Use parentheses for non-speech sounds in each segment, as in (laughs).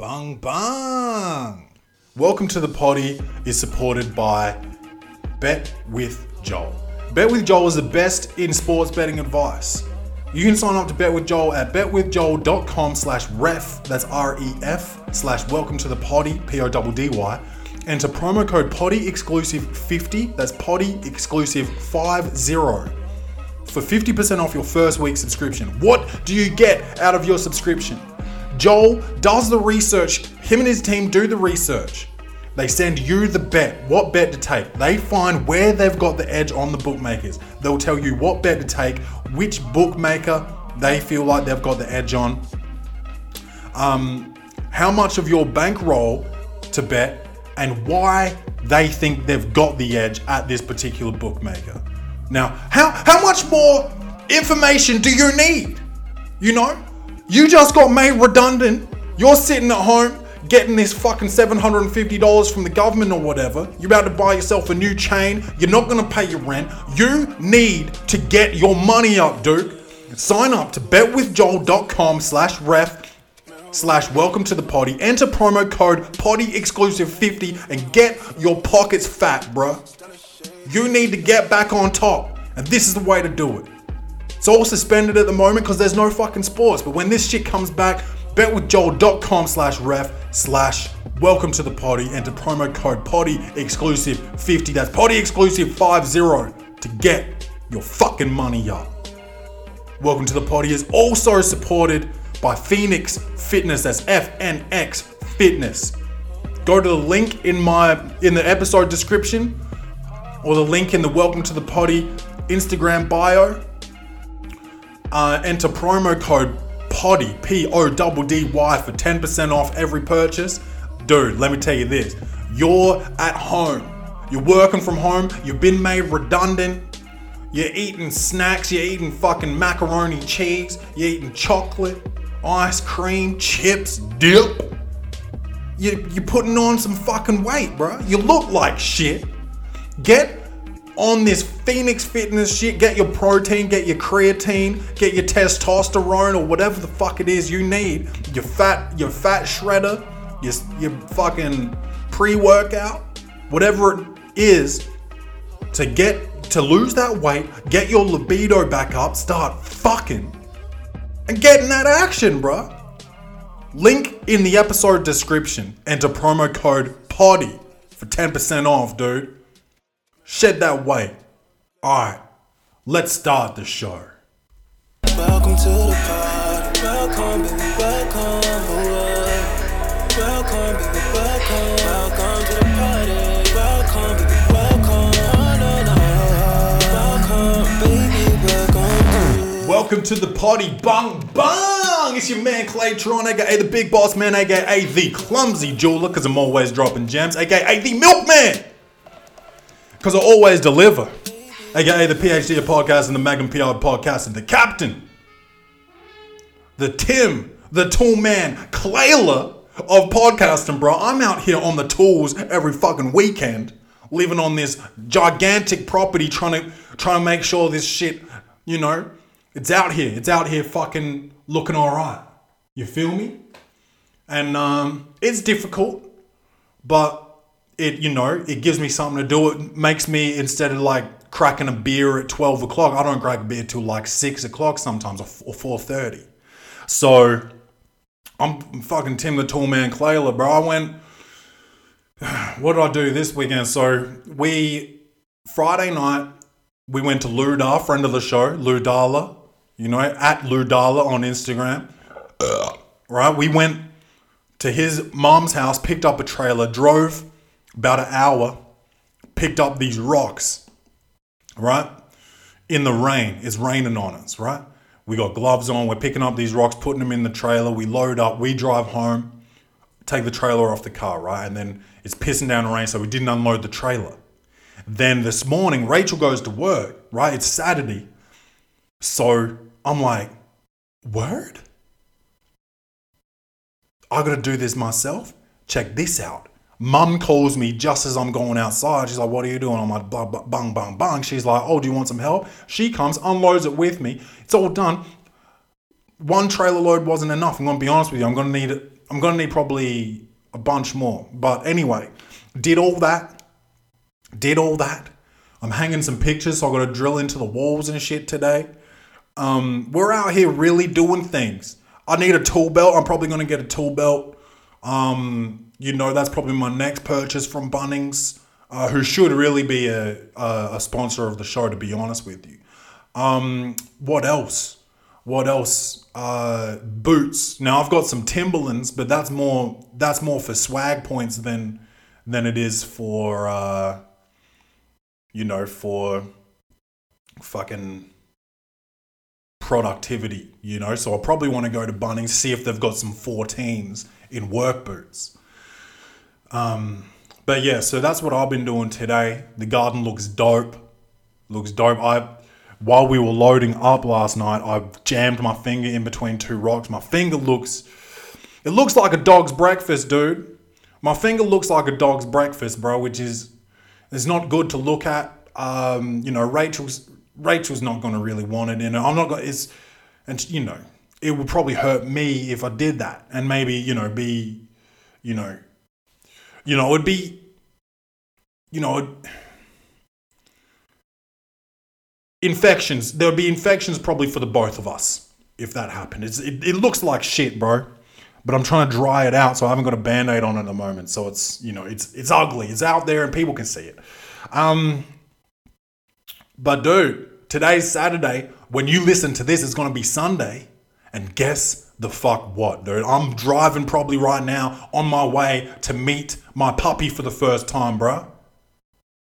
Bung bung. Welcome to the poddy is supported by Bet with Joel. Bet with Joel is the best in sports betting advice. You can sign up to Bet with Joel at betwithjoel.com slash ref, that's R-E-F, slash welcome to the poddy, P-O-D-D-Y, enter promo code poddy exclusive 50, that's poddy exclusive 50, for 50% off your first week subscription. What do you get out of your subscription? Joel does the research, him and his team do the research. They send you the bet, what bet to take. They find where they've got the edge on the bookmakers. They'll tell you what bet to take, which bookmaker they feel like they've got the edge on, um, how much of your bankroll to bet, and why they think they've got the edge at this particular bookmaker. Now, how, how much more information do you need? You know? You just got made redundant. You're sitting at home getting this fucking $750 from the government or whatever. You're about to buy yourself a new chain. You're not gonna pay your rent. You need to get your money up, dude. Sign up to betwithjoel.com slash ref slash welcome to the poddy. Enter promo code poddy exclusive 50 and get your pockets fat, bruh. You need to get back on top. And this is the way to do it. It's all suspended at the moment because there's no fucking sports. But when this shit comes back, betwithjoel.com slash ref slash welcome to the poddy. Enter promo code poddy exclusive 50. That's poddy exclusive 50 to get your fucking money up. Welcome to the poddy is also supported by Phoenix Fitness. That's FNX Fitness. Go to the link in my in the episode description or the link in the welcome to the potty Instagram bio uh, enter promo code PODDY, P O D D Y, for 10% off every purchase. Dude, let me tell you this you're at home, you're working from home, you've been made redundant, you're eating snacks, you're eating fucking macaroni cheese, you're eating chocolate, ice cream, chips, dip. You, you're putting on some fucking weight, bro. You look like shit. Get on this Phoenix Fitness shit. Get your protein, get your creatine, get your testosterone or whatever the fuck it is you need. Your fat, your fat shredder, your, your fucking pre-workout, whatever it is to get to lose that weight, get your libido back up, start fucking and getting that action, bruh. Link in the episode description. Enter promo code PODDY for 10% off, dude. Shed that weight. Alright, let's start the show. Welcome to the party. Welcome, baby, welcome. Welcome, baby, welcome. Welcome to the party. Welcome, baby, welcome. Welcome, baby, welcome Welcome to the party, bung bung! It's your man Claytron, aka the Big Boss Man, aka the Clumsy Jeweler, because I'm always dropping gems, aka the Milkman! Because I always deliver, aka the PhD of podcast and the Magnum PR podcast and the Captain, the Tim, the Tool Man, Clayla of podcasting, bro. I'm out here on the tools every fucking weekend, living on this gigantic property, trying to trying to make sure this shit, you know, it's out here. It's out here, fucking looking all right. You feel me? And um, it's difficult, but it you know it gives me something to do. It makes me instead of like cracking a beer at twelve o'clock, I don't crack a beer till like six o'clock sometimes or four thirty. So I'm fucking Tim the Tall Man Clayla, bro. I went. (sighs) What did I do this weekend? So we Friday night we went to Ludar, friend of the show, Ludala. You know, at Ludala on Instagram. Right, we went to his mom's house, picked up a trailer, drove about an hour, picked up these rocks, right? In the rain. It's raining on us, right? We got gloves on, we're picking up these rocks, putting them in the trailer, we load up, we drive home, take the trailer off the car, right? And then it's pissing down the rain, so we didn't unload the trailer. Then this morning, Rachel goes to work, right? It's Saturday. So I'm like, word? I gotta do this myself? Check this out. Mum calls me just as I'm going outside. She's like, What are you doing? I'm like, blah, bung, bung, bung. She's like, Oh, do you want some help? She comes, unloads it with me. It's all done. One trailer load wasn't enough. I'm going to be honest with you. I'm going to need I'm gonna need probably a bunch more. But anyway, did all that. Did all that. I'm hanging some pictures, so I gotta drill into the walls and shit today. Um, we're out here really doing things. I need a tool belt. I'm probably gonna get a tool belt. Um, you know, that's probably my next purchase from Bunnings, uh, who should really be a, a, a sponsor of the show, to be honest with you. Um, what else? What else? Uh, boots. Now I've got some Timberlands, but that's more that's more for swag points than than it is for uh, you know for fucking productivity. You know, so I probably want to go to Bunnings see if they've got some 14s in work boots. Um, but yeah, so that's what I've been doing today. The garden looks dope. Looks dope. I while we were loading up last night, I jammed my finger in between two rocks. My finger looks it looks like a dog's breakfast, dude. My finger looks like a dog's breakfast, bro, which is it's not good to look at. Um, you know, Rachel's Rachel's not gonna really want it in. I'm not gonna it's and you know, it would probably hurt me if I did that. And maybe, you know, be you know you know, it'd be you know, infections. There would be infections probably for the both of us if that happened. It's, it, it looks like shit, bro. But I'm trying to dry it out, so I haven't got a band-aid on at the moment. So it's you know it's it's ugly. It's out there and people can see it. Um, but dude, today's Saturday. When you listen to this, it's gonna be Sunday. And guess the fuck what, dude? I'm driving probably right now on my way to meet my puppy for the first time, bro.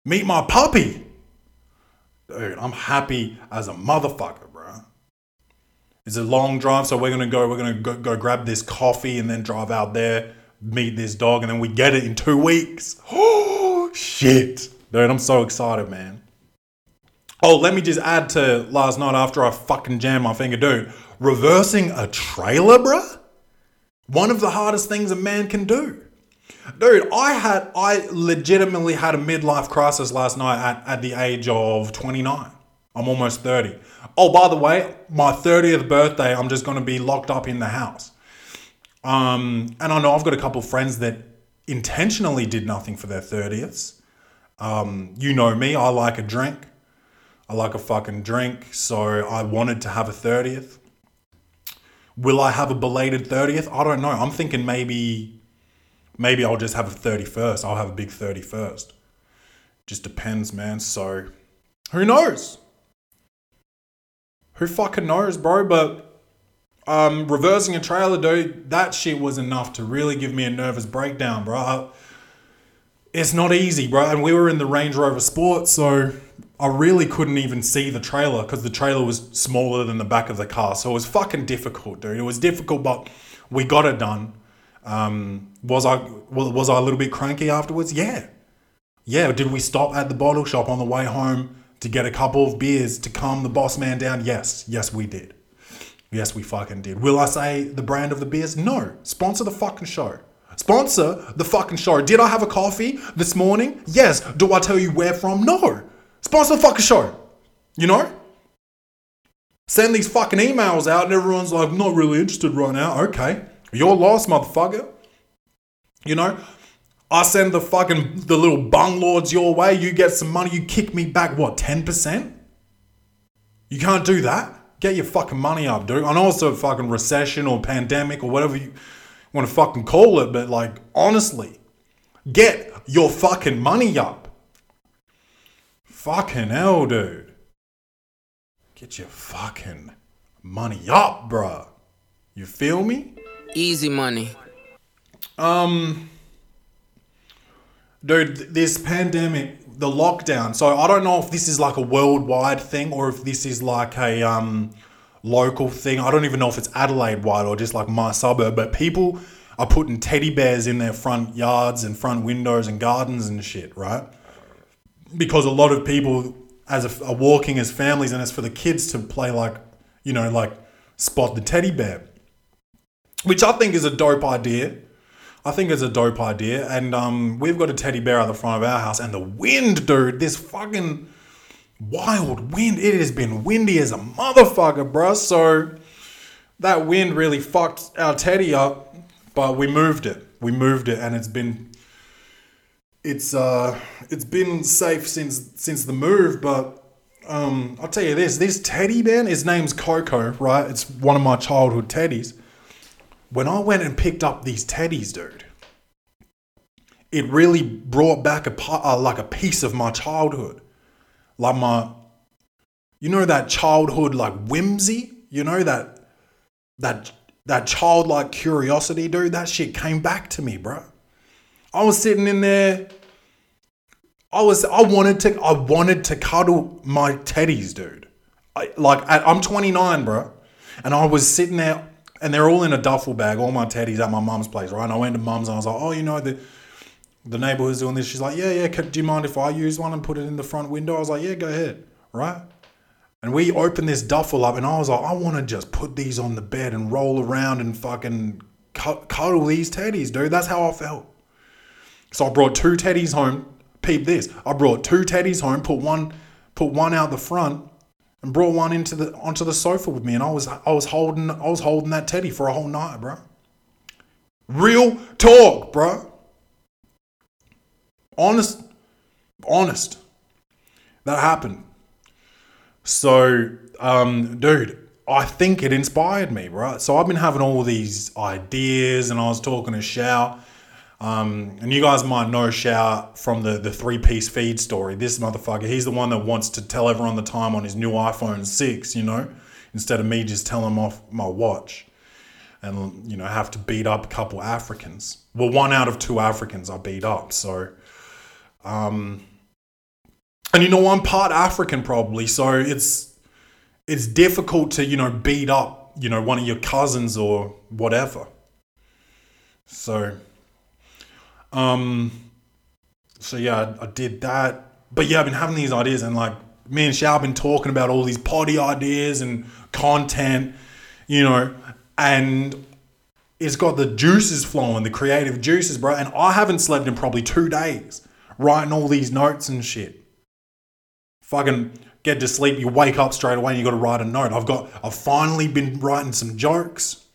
Meet my puppy. Dude, I'm happy as a motherfucker, bro. It's a long drive, so we're gonna go. We're gonna go, go grab this coffee and then drive out there, meet this dog, and then we get it in two weeks. Oh (gasps) shit, dude! I'm so excited, man. Oh, let me just add to last night after I fucking jammed my finger, dude. Reversing a trailer, bruh? One of the hardest things a man can do. Dude, I had I legitimately had a midlife crisis last night at, at the age of 29. I'm almost 30. Oh, by the way, my 30th birthday, I'm just gonna be locked up in the house. Um, and I know I've got a couple friends that intentionally did nothing for their 30ths. Um, you know me, I like a drink. I like a fucking drink, so I wanted to have a 30th. Will I have a belated 30th? I don't know. I'm thinking maybe maybe I'll just have a 31st. I'll have a big 31st. Just depends, man. So who knows? Who fucking knows, bro? But um, reversing a trailer, dude, that shit was enough to really give me a nervous breakdown, bro. It's not easy, bro. And we were in the Range Rover Sport, so I really couldn't even see the trailer because the trailer was smaller than the back of the car. So it was fucking difficult, dude. It was difficult, but we got it done. Um, was I was was I a little bit cranky afterwards? Yeah, yeah. Did we stop at the bottle shop on the way home to get a couple of beers to calm the boss man down? Yes, yes, we did. Yes, we fucking did. Will I say the brand of the beers? No. Sponsor the fucking show. Sponsor the fucking show. Did I have a coffee this morning? Yes. Do I tell you where from? No. Sponsor the fucking show. You know? Send these fucking emails out and everyone's like, not really interested right now. Okay. You're lost, motherfucker. You know? I send the fucking the little bung lords your way, you get some money, you kick me back what, 10%? You can't do that. Get your fucking money up, dude. I know it's a fucking recession or pandemic or whatever you want to fucking call it, but like, honestly, get your fucking money up. Fucking hell, dude. Get your fucking money up, bruh. You feel me? Easy money. Um, dude, this pandemic, the lockdown. So I don't know if this is like a worldwide thing or if this is like a um local thing. I don't even know if it's Adelaide wide or just like my suburb. But people are putting teddy bears in their front yards and front windows and gardens and shit, right? Because a lot of people as a, are walking as families and it's for the kids to play like you know like spot the teddy bear which I think is a dope idea. I think it's a dope idea. And um, we've got a teddy bear at the front of our house, and the wind, dude, this fucking wild wind. It has been windy as a motherfucker, bruh. So that wind really fucked our teddy up. but we moved it. We moved it, and it's been it's uh it's been safe since since the move. But um, I'll tell you this: this teddy man, his name's Coco, right? It's one of my childhood teddies. When I went and picked up these teddies, dude, it really brought back a uh, like a piece of my childhood, like my, you know, that childhood like whimsy, you know that that that childlike curiosity, dude. That shit came back to me, bro. I was sitting in there. I was I wanted to I wanted to cuddle my teddies, dude. I, like at, I'm 29, bro, and I was sitting there, and they're all in a duffel bag, all my teddies at my mum's place, right? And I went to mum's and I was like, oh, you know the the neighborhood's doing this. She's like, yeah, yeah. Do you mind if I use one and put it in the front window? I was like, yeah, go ahead, right? And we opened this duffel up, and I was like, I want to just put these on the bed and roll around and fucking cuddle these teddies, dude. That's how I felt. So I brought two teddies home. Peep this. I brought two teddies home, put one put one out the front, and brought one into the onto the sofa with me. And I was I was holding I was holding that teddy for a whole night, bro. Real talk, bro. Honest honest. That happened. So, um, dude, I think it inspired me, right? So I've been having all these ideas, and I was talking to Shao, um, and you guys might know Shao from the the three piece feed story. This motherfucker, he's the one that wants to tell everyone the time on his new iPhone six, you know, instead of me just telling him off my watch, and you know have to beat up a couple Africans. Well, one out of two Africans I beat up, so. Um, and you know I'm part African probably, so it's it's difficult to you know beat up you know one of your cousins or whatever. So, um, so yeah, I, I did that. But yeah, I've been having these ideas, and like me and Shao have been talking about all these poddy ideas and content, you know, and it's got the juices flowing, the creative juices, bro. And I haven't slept in probably two days writing all these notes and shit fucking get to sleep, you wake up straight away and you got to write a note. I've got, I've finally been writing some jokes.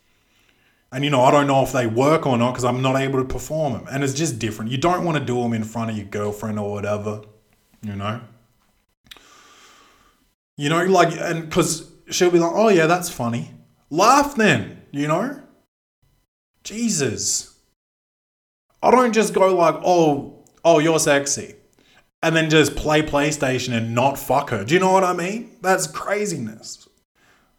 And you know, I don't know if they work or not because I'm not able to perform them. And it's just different. You don't want to do them in front of your girlfriend or whatever, you know? You know, like, and because she'll be like, oh yeah, that's funny. Laugh then, you know? Jesus. I don't just go like, oh, oh, you're sexy and then just play PlayStation and not fuck her. Do you know what I mean? That's craziness.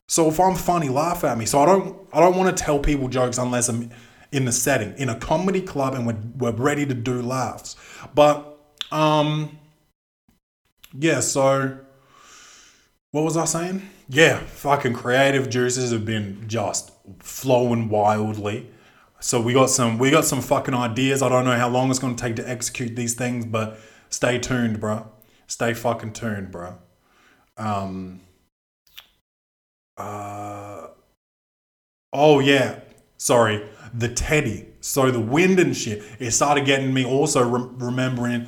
So if I'm funny, laugh at me. So I don't I don't want to tell people jokes unless I'm in the setting in a comedy club and we're, we're ready to do laughs. But um yeah, so what was I saying? Yeah, fucking creative juices have been just flowing wildly. So we got some we got some fucking ideas. I don't know how long it's to take to execute these things, but stay tuned, bro. Stay fucking tuned, bro. Um. Uh. Oh yeah. Sorry, the teddy. So the wind and shit. It started getting me also re- remembering.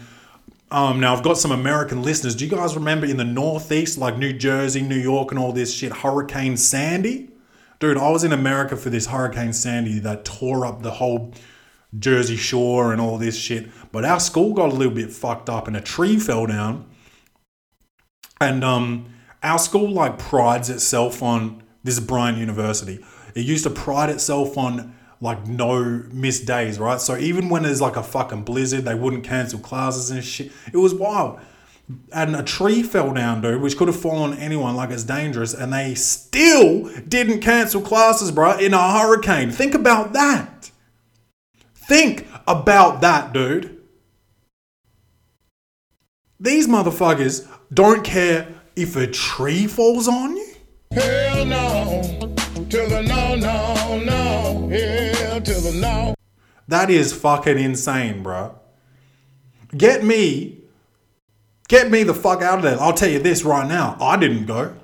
Um, now I've got some American listeners. Do you guys remember in the Northeast, like New Jersey, New York, and all this shit, Hurricane Sandy? Dude, I was in America for this Hurricane Sandy that tore up the whole Jersey Shore and all this shit. But our school got a little bit fucked up and a tree fell down. And um, our school like prides itself on this is University. It used to pride itself on like no missed days, right? So even when there's like a fucking blizzard, they wouldn't cancel classes and shit. It was wild. And a tree fell down, dude, which could have fallen anyone, like it's dangerous, and they still didn't cancel classes, bro, in a hurricane. Think about that. Think about that, dude. These motherfuckers don't care if a tree falls on you. Hell no, to the no, no, no, hell to the no. That is fucking insane, bro. Get me, get me the fuck out of there. I'll tell you this right now. I didn't go.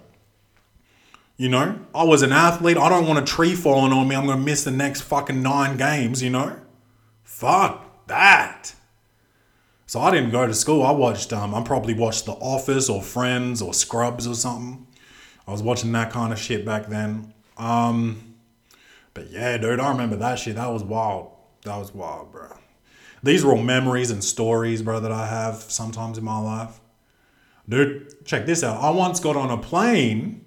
You know, I was an athlete. I don't want a tree falling on me. I'm going to miss the next fucking nine games, you know? Fuck that. So I didn't go to school. I watched, um, I probably watched The Office or Friends or Scrubs or something. I was watching that kind of shit back then. Um, But yeah, dude, I remember that shit. That was wild. That was wild, bro. These are all memories and stories, bro, that I have sometimes in my life. Dude, check this out. I once got on a plane.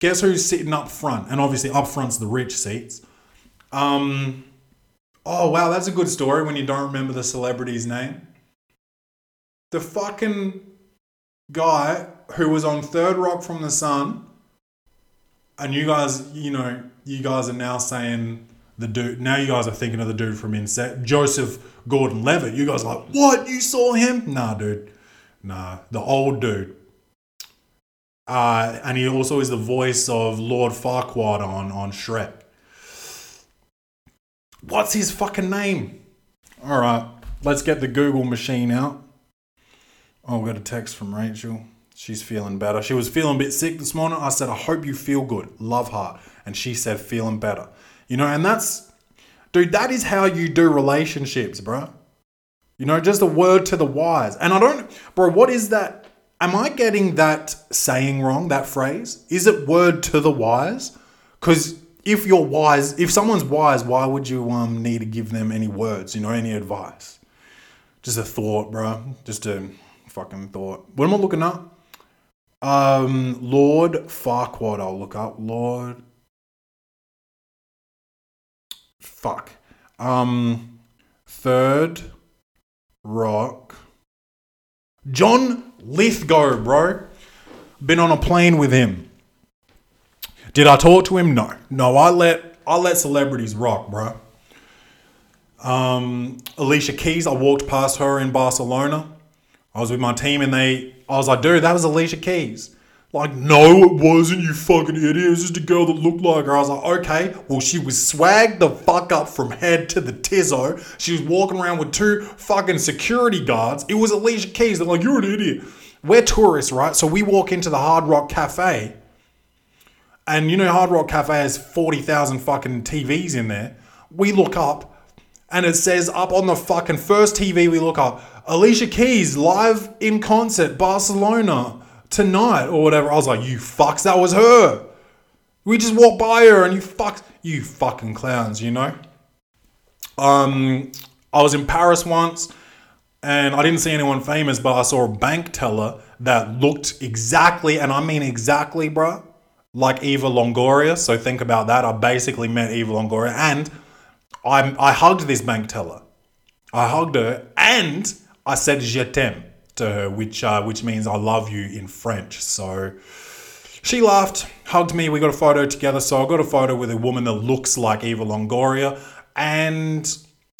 Guess who's sitting up front? And obviously, up front's the rich seats. Um, oh wow, that's a good story when you don't remember the celebrity's name. The fucking guy who was on Third Rock from the Sun, and you guys, you know, you guys are now saying the dude. Now you guys are thinking of the dude from Insect, Joseph Gordon-Levitt. You guys are like, what? You saw him? Nah, dude. Nah, the old dude. Uh, and he also is the voice of Lord Farquaad on on Shrek. What's his fucking name? All right, let's get the Google machine out. Oh, we got a text from Rachel. She's feeling better. She was feeling a bit sick this morning. I said, I hope you feel good. Love heart. And she said, feeling better. You know, and that's, dude, that is how you do relationships, bro. You know, just a word to the wise. And I don't, bro, what is that? Am I getting that saying wrong, that phrase? Is it word to the wise? Because if you're wise, if someone's wise, why would you um need to give them any words, you know, any advice? Just a thought, bro. Just a fucking thought. What am I looking up? Um, Lord Farquaad, I'll look up. Lord. Fuck. Um, third rock. John Lithgow, bro. Been on a plane with him. Did I talk to him? No. No, I let I let celebrities rock, bro. Um, Alicia Keys, I walked past her in Barcelona. I was with my team and they I was like, dude, that was Alicia Keys. Like, no, it wasn't, you fucking idiot. It was just a girl that looked like her. I was like, okay. Well, she was swagged the fuck up from head to the tizzo. She was walking around with two fucking security guards. It was Alicia Keys. They're like, you're an idiot. We're tourists, right? So we walk into the Hard Rock Cafe. And you know, Hard Rock Cafe has 40,000 fucking TVs in there. We look up and it says up on the fucking first TV we look up, Alicia Keys live in concert, Barcelona tonight or whatever. I was like, you fucks, that was her. We just walked by her and you fucks, you fucking clowns, you know? Um, I was in Paris once and I didn't see anyone famous, but I saw a bank teller that looked exactly, and I mean exactly, bruh, like Eva Longoria. So think about that. I basically met Eva Longoria and I, I hugged this bank teller. I hugged her and I said je t'aime to her, which uh, which means I love you in French. So she laughed, hugged me. We got a photo together. So I got a photo with a woman that looks like Eva Longoria. And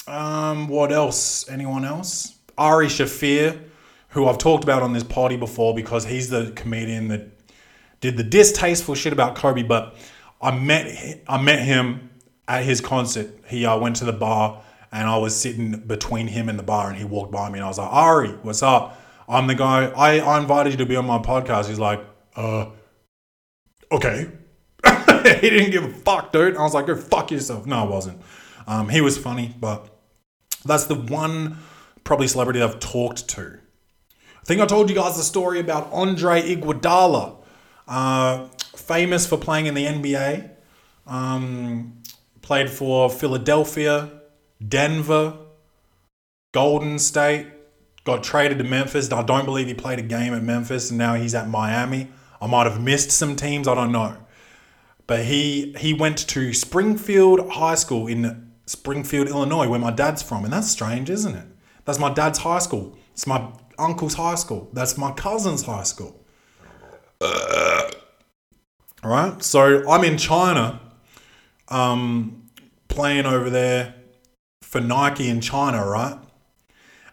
um, what else? Anyone else? Ari Shaffir, who I've talked about on this party before because he's the comedian that did the distasteful shit about Kobe. But I met I met him at his concert. He uh, went to the bar and I was sitting between him and the bar and he walked by me and I was like, Ari, what's up? I'm the guy, I, I invited you to be on my podcast. He's like, uh, okay. (laughs) he didn't give a fuck, dude. I was like, go fuck yourself. No, I wasn't. Um, he was funny, but that's the one probably celebrity I've talked to. I think I told you guys the story about Andre Iguodala, uh, famous for playing in the NBA. Um, played for Philadelphia, Denver, Golden State, got traded to Memphis. I don't believe he played a game at Memphis, and now he's at Miami. I might have missed some teams, I don't know. But he he went to Springfield High School in Springfield, Illinois, where my dad's from, and that's strange, isn't it? That's my dad's high school. It's my uncle's high school. That's my cousin's high school. All right, so I'm in China, um, playing over there for Nike in China, right?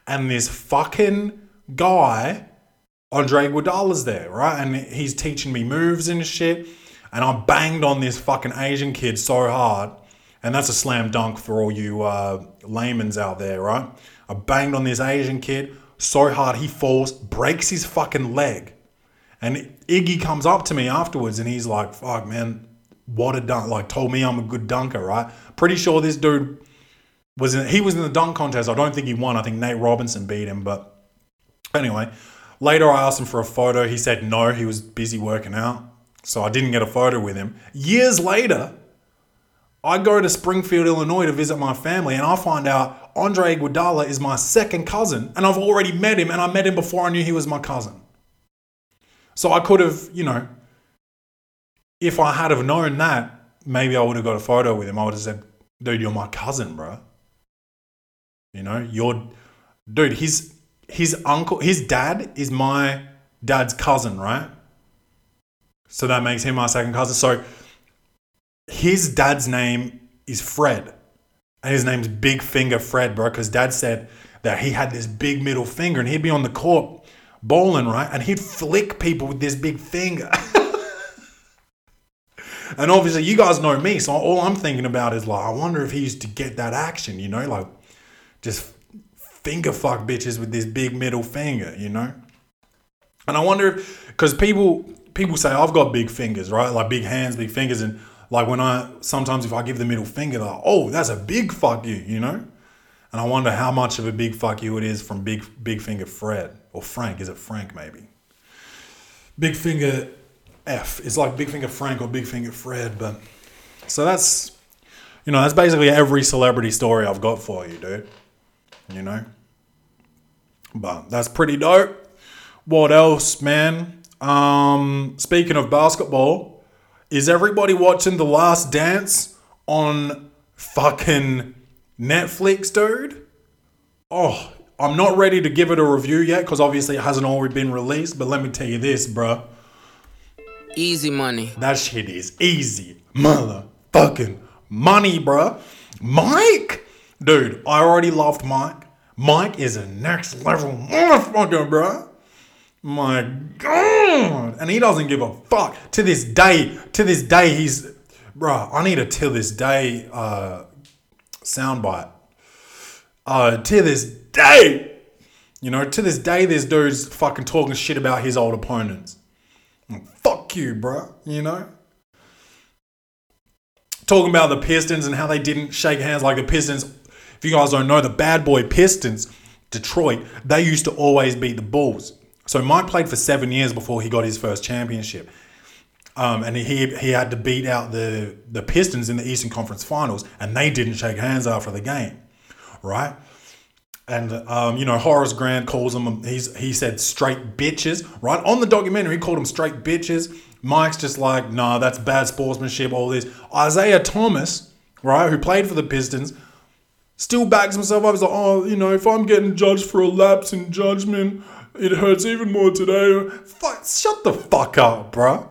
And this fucking guy, Andre Iguodala's there, right? And he's teaching me moves and shit. And I banged on this fucking Asian kid so hard. And that's a slam dunk for all you uh, layman's out there, right? I banged on this Asian kid so hard he falls, breaks his fucking leg. And Iggy comes up to me afterwards and he's like, fuck, man, what a dunk. Like, told me I'm a good dunker, right? Pretty sure this dude was in, he was in the dunk contest. I don't think he won. I think Nate Robinson beat him. But anyway, later I asked him for a photo. He said no, he was busy working out. So I didn't get a photo with him. Years later, I go to Springfield, Illinois to visit my family, and I find out Andre Iguodala is my second cousin, and I've already met him, and I met him before I knew he was my cousin. So I could have, you know, if I had have known that, maybe I would have got a photo with him. I would have said, "Dude, you're my cousin, bro. You know, you're, dude. His his uncle, his dad is my dad's cousin, right? So that makes him my second cousin. So his dad's name is Fred. And his name's Big Finger Fred, bro, because dad said that he had this big middle finger and he'd be on the court bowling, right? And he'd flick people with this big finger. (laughs) and obviously, you guys know me, so all I'm thinking about is like, I wonder if he used to get that action, you know, like just finger fuck bitches with this big middle finger, you know? And I wonder if, because people people say I've got big fingers, right? Like big hands, big fingers, and like when I sometimes if I give the middle finger, they're like, oh, that's a big fuck you, you know? And I wonder how much of a big fuck you it is from Big Big Finger Fred or Frank. Is it Frank maybe? Big Finger F. It's like Big Finger Frank or Big Finger Fred, but so that's you know that's basically every celebrity story I've got for you, dude. You know, but that's pretty dope. What else, man? Um, speaking of basketball, is everybody watching The Last Dance on fucking Netflix, dude? Oh, I'm not ready to give it a review yet because obviously it hasn't already been released. But let me tell you this, bruh. Easy money. That shit is easy. Motherfucking money, bruh. Mike? Dude, I already loved Mike. Mike is a next level motherfucker, bro. My God. And he doesn't give a fuck. To this day, to this day, he's, Bro, I need a till this day uh, soundbite. Uh, to this day, you know, to this day, this dude's fucking talking shit about his old opponents. Fuck you, bro. you know? Talking about the Pistons and how they didn't shake hands like the Pistons. If you guys don't know, the bad boy Pistons, Detroit, they used to always beat the Bulls. So Mike played for seven years before he got his first championship. Um, and he he had to beat out the the Pistons in the Eastern Conference Finals, and they didn't shake hands after the game, right? And um, you know Horace Grant calls him he's he said straight bitches, right? On the documentary, he called him straight bitches. Mike's just like, nah, that's bad sportsmanship. All this Isiah Thomas, right, who played for the Pistons, still backs himself up. He's like, oh, you know, if I'm getting judged for a lapse in judgment, it hurts even more today. Fuck, shut the fuck up, bruh.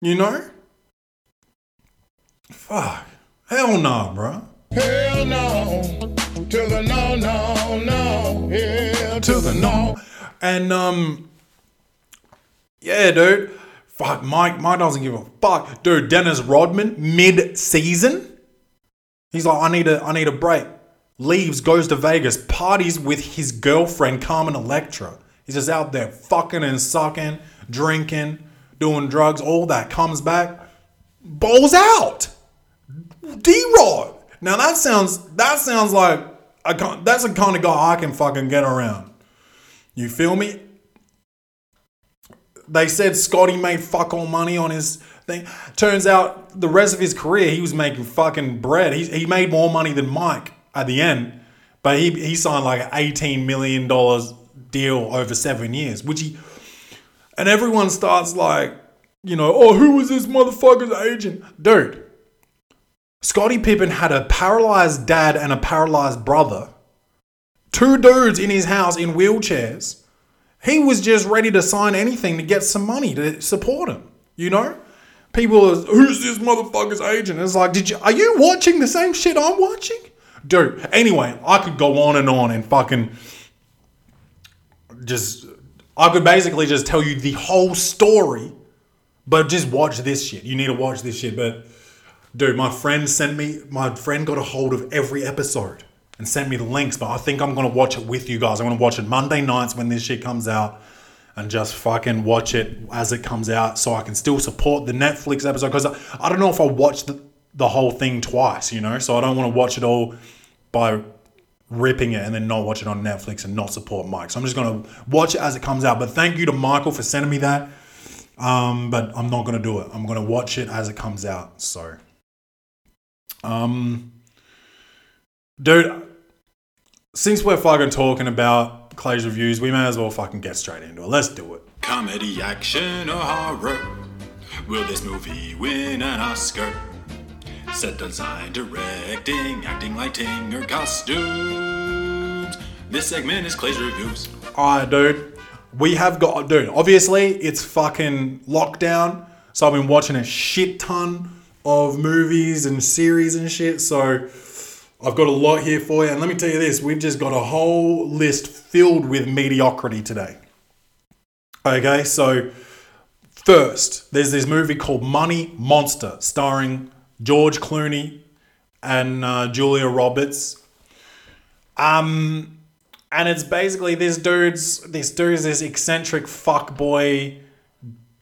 You know? Fuck. Hell no, bruh. Hell no. To the no, no, no. Hell to the no. And um Yeah, dude. Fuck, Mike, Mike doesn't give a fuck. Dude, Dennis Rodman, mid-season. He's like, I need a I need a break. Leaves, goes to Vegas, parties with his girlfriend, Carmen Electra. He's just out there fucking and sucking, drinking, doing drugs, all that. Comes back, bowls out. D Rod. Now that sounds that sounds like a, that's the kind of guy I can fucking get around. You feel me? They said Scottie made fuck all money on his thing. Turns out the rest of his career he was making fucking bread. He, he made more money than Mike at the end, but he he signed like an eighteen million dollars deal over seven years, which he and everyone starts like, you know, oh who was this motherfucker's agent, dude? Scottie Pippen had a paralyzed dad and a paralyzed brother. Two dudes in his house in wheelchairs. He was just ready to sign anything to get some money to support him. You know? People are, who's this motherfucker's agent? It's like, did you are you watching the same shit I'm watching? Dude, anyway, I could go on and on and fucking just I could basically just tell you the whole story, but just watch this shit. You need to watch this shit. But dude, my friend sent me my friend got a hold of every episode and sent me the links, but I think I'm gonna watch it with you guys. I'm gonna watch it Monday nights when this shit comes out and just fucking watch it as it comes out so I can still support the Netflix episode because I, I don't know if I watched the, the whole thing twice, you know, so I don't want to watch it all by ripping it and then not watch it on Netflix and not support Mike. So I'm just gonna watch it as it comes out. But thank you to Michael for sending me that. Um, but I'm not gonna do it. I'm gonna watch it as it comes out. So Um, dude, since we're fucking talking about Clay's reviews, we may as well fucking get straight into it. Let's do it. Comedy, action, or horror? Will this movie win an Oscar? Set design, directing, acting, lighting, or costumes? This segment is Clay's Reviews. Alright, dude. We have got, dude, obviously it's fucking lockdown. So I've been watching a shit ton of movies and series and shit. So I've got a lot here for you. And let me tell you this we've just got a whole list filled with mediocrity today. Okay, so first, there's this movie called Money Monster starring George Clooney and uh, Julia Roberts. Um, and it's basically this dude's this dude's this eccentric fuck boy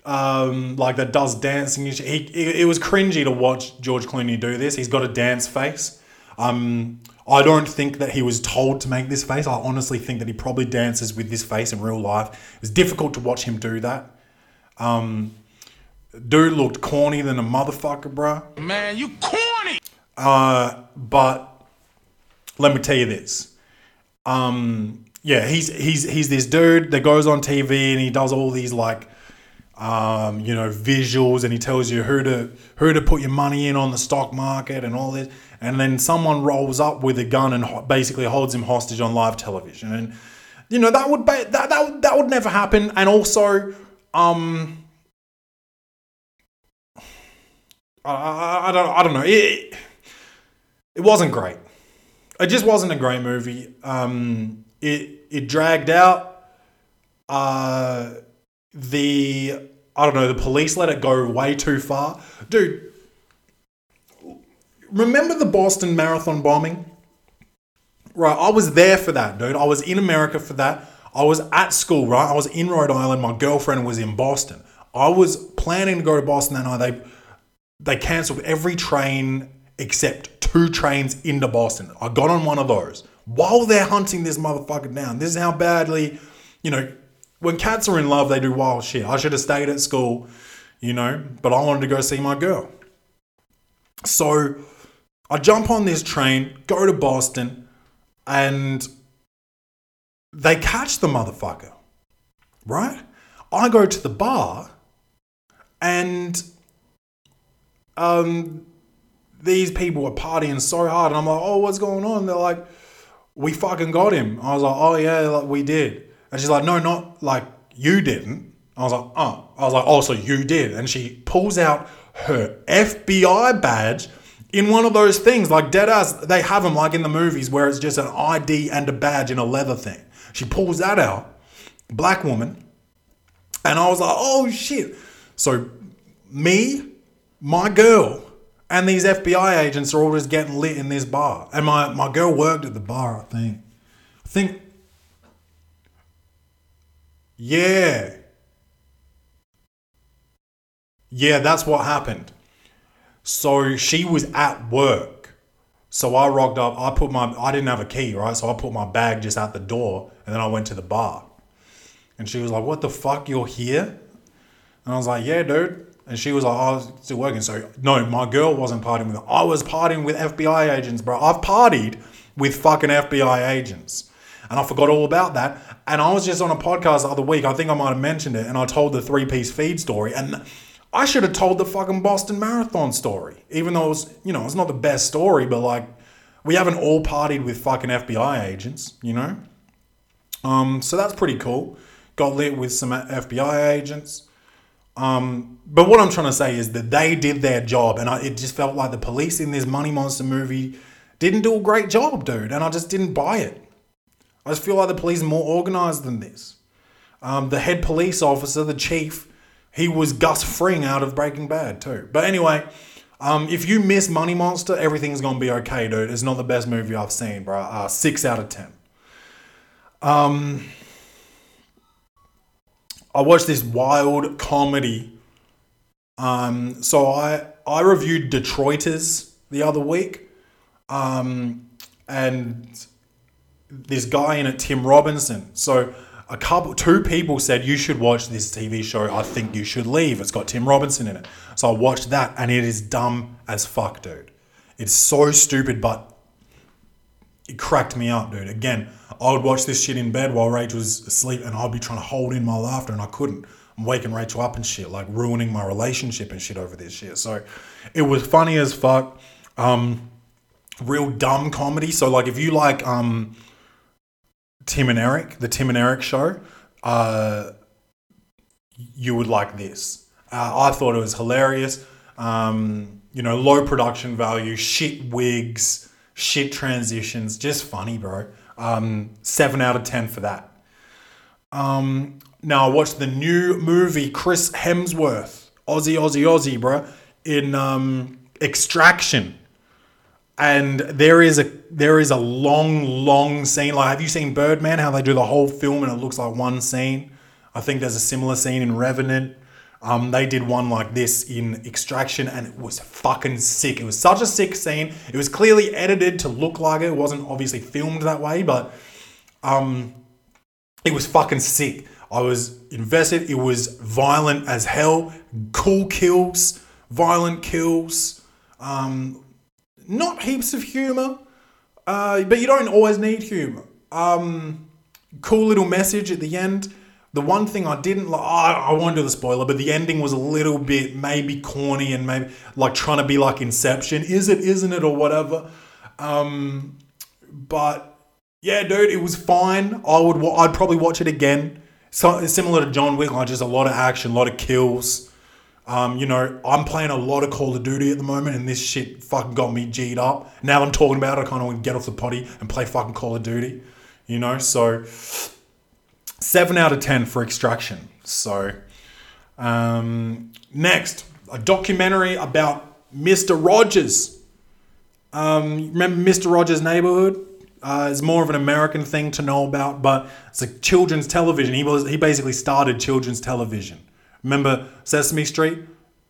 um like that does dancing he it, it was cringy to watch George Clooney do this. He's got a dance face. Um I don't think that he was told to make this face. I honestly think that he probably dances with this face in real life. It was difficult to watch him do that. Um dude looked corny than a motherfucker bruh Man, you corny! uh, but let me tell you this. Um, yeah, he's he's he's this dude that goes on TV and he does all these like um, you know, visuals and he tells you who to who to put your money in on the stock market and all this. And then someone rolls up with a gun and ho- basically holds him hostage on live television. And you know, that would be, that that would, that would never happen. And also um I, I, don't I don't know. It, it wasn't great. It just wasn't a great movie. Um, it it dragged out. Uh, the I don't know. The police let it go way too far, dude. Remember the Boston Marathon bombing? Right, I was there for that, dude. I was in America for that. I was at school, right? I was in Rhode Island. My girlfriend was in Boston. I was planning to go to Boston that night. They they cancelled every train except two trains into Boston. I got on one of those while they're hunting this motherfucker down. This is how badly, you know, when cats are in love, they do wild shit. I should have stayed at school, you know, but I wanted to go see my girl. So I jump on this train, go to Boston, and they catch the motherfucker, right? I go to the bar, and um, these people were partying so hard, and I'm like, oh, what's going on? They're like, we fucking got him. I was like, oh yeah, like, we did. And she's like, no, not like you didn't. I was like, oh. I was like, oh, so you did. And she pulls out her FBI badge in one of those things, like dead ass. They have them like in the movies where it's just an ID and a badge in a leather thing. She pulls that out, black woman. And I was like, oh shit. So me, my girl, and these FBI agents are all just getting lit in this bar. And my, my girl worked at the bar, I think. I think. Yeah. Yeah, that's what happened. So she was at work. So I rocked up. I put my, I didn't have a key, right? So I put my bag just at the door and then I went to the bar. And she was like, What the fuck? You're here? And I was like, Yeah, dude. And she was like, oh, I was still working. So, no, my girl wasn't partying with I was partying with FBI agents, bro. I've partied with fucking FBI agents. And I forgot all about that. And I was just on a podcast the other week. I think I might have mentioned it. And I told the three piece feed story. And I should have told the fucking Boston Marathon story. Even though it was, you know, it's not the best story, but like, we haven't all partied with fucking FBI agents, you know? Um, so that's pretty cool. Got lit with some FBI agents. Um, but what I'm trying to say is that they did their job, and I, it just felt like the police in this Money Monster movie didn't do a great job, dude. And I just didn't buy it. I just feel like the police are more organized than this. Um, the head police officer, the chief, he was Gus Fring out of Breaking Bad too. But anyway, um, if you miss Money Monster, everything's gonna be okay, dude. It's not the best movie I've seen, bro. Uh, six out of ten. Um, I watched this wild comedy. Um, so I I reviewed Detroiters the other week, um, and this guy in it, Tim Robinson. So a couple, two people said you should watch this TV show. I think you should leave. It's got Tim Robinson in it. So I watched that, and it is dumb as fuck, dude. It's so stupid, but it cracked me up, dude. Again, I would watch this shit in bed while Rachel was asleep, and I'd be trying to hold in my laughter, and I couldn't. I'm waking Rachel up and shit, like ruining my relationship and shit over this shit. So it was funny as fuck. Um, real dumb comedy. So like, if you like um, Tim and Eric, the Tim and Eric show, uh, you would like this. Uh, I thought it was hilarious. Um, you know, low production value, shit wigs, shit transitions, just funny, bro. Um, seven out of ten for that. Um, now I watched the new movie Chris Hemsworth, Aussie, Aussie, Aussie, bro, in um, Extraction, and there is a there is a long, long scene. Like, have you seen Birdman? How they do the whole film and it looks like one scene. I think there's a similar scene in Revenant. Um, they did one like this in Extraction, and it was fucking sick. It was such a sick scene. It was clearly edited to look like it. It wasn't obviously filmed that way, but um, it was fucking sick. I was invested. It was violent as hell. Cool kills, violent kills. Um, not heaps of humor, uh, but you don't always need humor. Um, cool little message at the end. The one thing I didn't like, I, I won't do the spoiler, but the ending was a little bit maybe corny and maybe like trying to be like Inception. Is it, isn't it, or whatever. Um, but yeah, dude, it was fine. I would, I'd probably watch it again. So similar to John Wick, like just a lot of action, a lot of kills. Um, you know, I'm playing a lot of Call of Duty at the moment, and this shit fucking got me G'd up. Now I'm talking about it, I kind of want to get off the potty and play fucking Call of Duty. You know, so seven out of ten for Extraction. So, um, next, a documentary about Mr. Rogers. Um, remember Mr. Rogers' Neighborhood? Uh, it's more of an American thing to know about, but it's a children's television. He was he basically started children's television. Remember Sesame Street?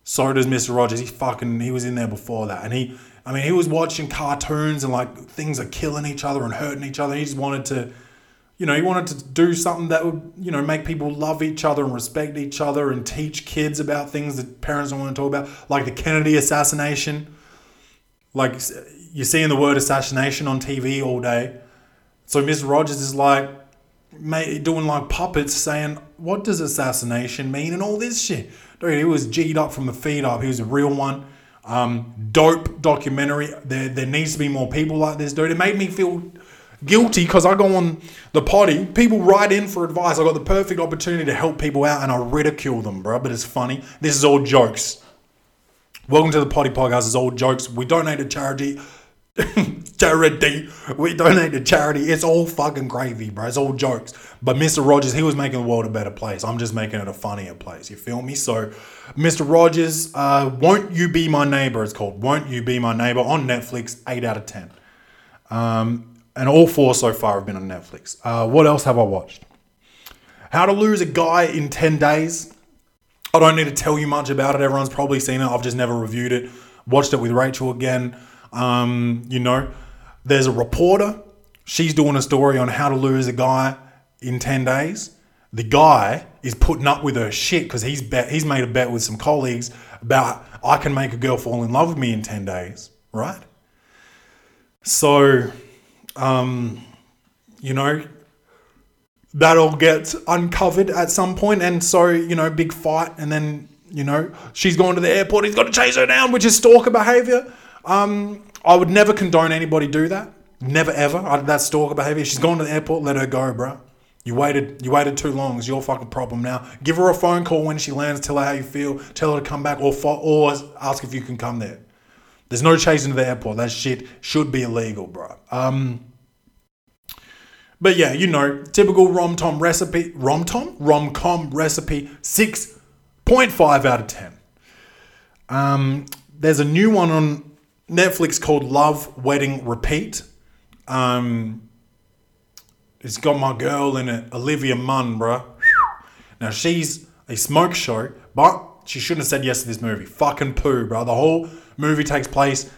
So does Mr. Rogers. He fucking he was in there before that, and he I mean he was watching cartoons and like things are killing each other and hurting each other. He just wanted to, you know, he wanted to do something that would you know make people love each other and respect each other and teach kids about things that parents don't want to talk about, like the Kennedy assassination like you're seeing the word assassination on TV all day. So Mr. Rogers is like doing like puppets saying, What does assassination mean? and all this shit. Dude, he was G'd up from the feet up. He was a real one. Um, dope documentary. There, there needs to be more people like this, dude. It made me feel guilty because I go on the potty. People write in for advice. I got the perfect opportunity to help people out and I ridicule them, bro. But it's funny. This is all jokes. Welcome to the Potty Podcast. It's all jokes. We donate to charity. (laughs) charity. We donate to charity. It's all fucking gravy, bro. It's all jokes. But Mr. Rogers, he was making the world a better place. I'm just making it a funnier place. You feel me? So, Mr. Rogers, uh, Won't You Be My Neighbor? It's called Won't You Be My Neighbor on Netflix. 8 out of 10. Um, and all four so far have been on Netflix. Uh, what else have I watched? How to Lose a Guy in 10 Days. I don't need to tell you much about it. Everyone's probably seen it. I've just never reviewed it. Watched it with Rachel again. Um, you know, there's a reporter. She's doing a story on how to lose a guy in 10 days. The guy is putting up with her shit because he's bet he's made a bet with some colleagues about I can make a girl fall in love with me in 10 days, right? So, um, you know, that'll get uncovered at some point and so you know big fight and then you know she's gone to the airport he's got to chase her down which is stalker behavior. Um i would never condone anybody do that. Never ever. I, that's stalker behavior. She's gone to the airport let her go bro you waited you waited too long. It's your fucking problem now. Give her a phone call when she lands tell her how you feel tell her to come back or fo- or ask if you can come there. There's no chasing to the airport. That shit should be illegal bro um but yeah, you know, typical rom tom recipe, rom tom, rom com recipe, six point five out of ten. Um, there's a new one on Netflix called Love Wedding Repeat. Um, it's got my girl in it, Olivia Munn, bruh. Now she's a smoke show, but she shouldn't have said yes to this movie. Fucking poo, bro. The whole movie takes place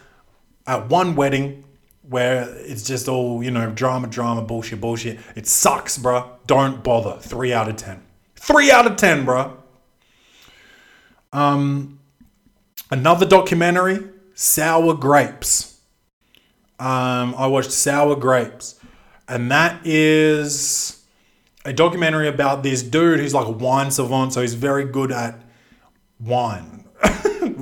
at one wedding where it's just all, you know, drama, drama, bullshit, bullshit. It sucks, bruh. Don't bother. Three out of ten. Three out of ten, bruh. Um, another documentary, Sour Grapes. Um, I watched Sour Grapes, and that is a documentary about this dude who's like a wine savant. So he's very good at wine, (laughs)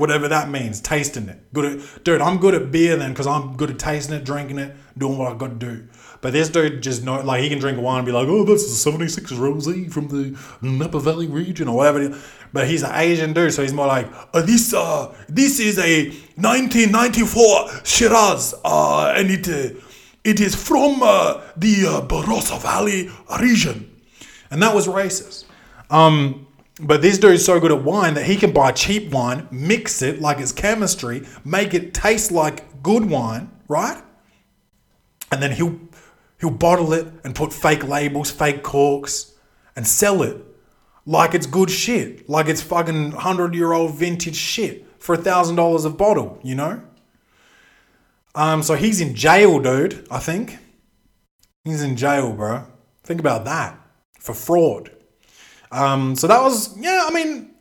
whatever that means, tasting it. Good at, dude. I'm good at beer then because I'm good at tasting it, drinking it, doing what I got to do. But this dude just know, like he can drink wine and be like, oh, that's the 76 rosé from the Napa Valley region or whatever. But he's an Asian dude, so he's more like, uh, this, uh, this is a 1994 Shiraz, uh, and it, uh, it is from uh, the uh, Barossa Valley region, and that was racist. Um, but this dude's so good at wine that he can buy cheap wine, mix it like it's chemistry, make it taste like good wine, right? And then he'll he'll bottle it and put fake labels, fake corks, and sell it like it's good shit, like it's fucking hundred year old vintage shit for a thousand dollars a bottle, you know. Um, so he's in jail, dude. I think he's in jail, bro. Think about that for fraud. Um, so that was, yeah, I mean,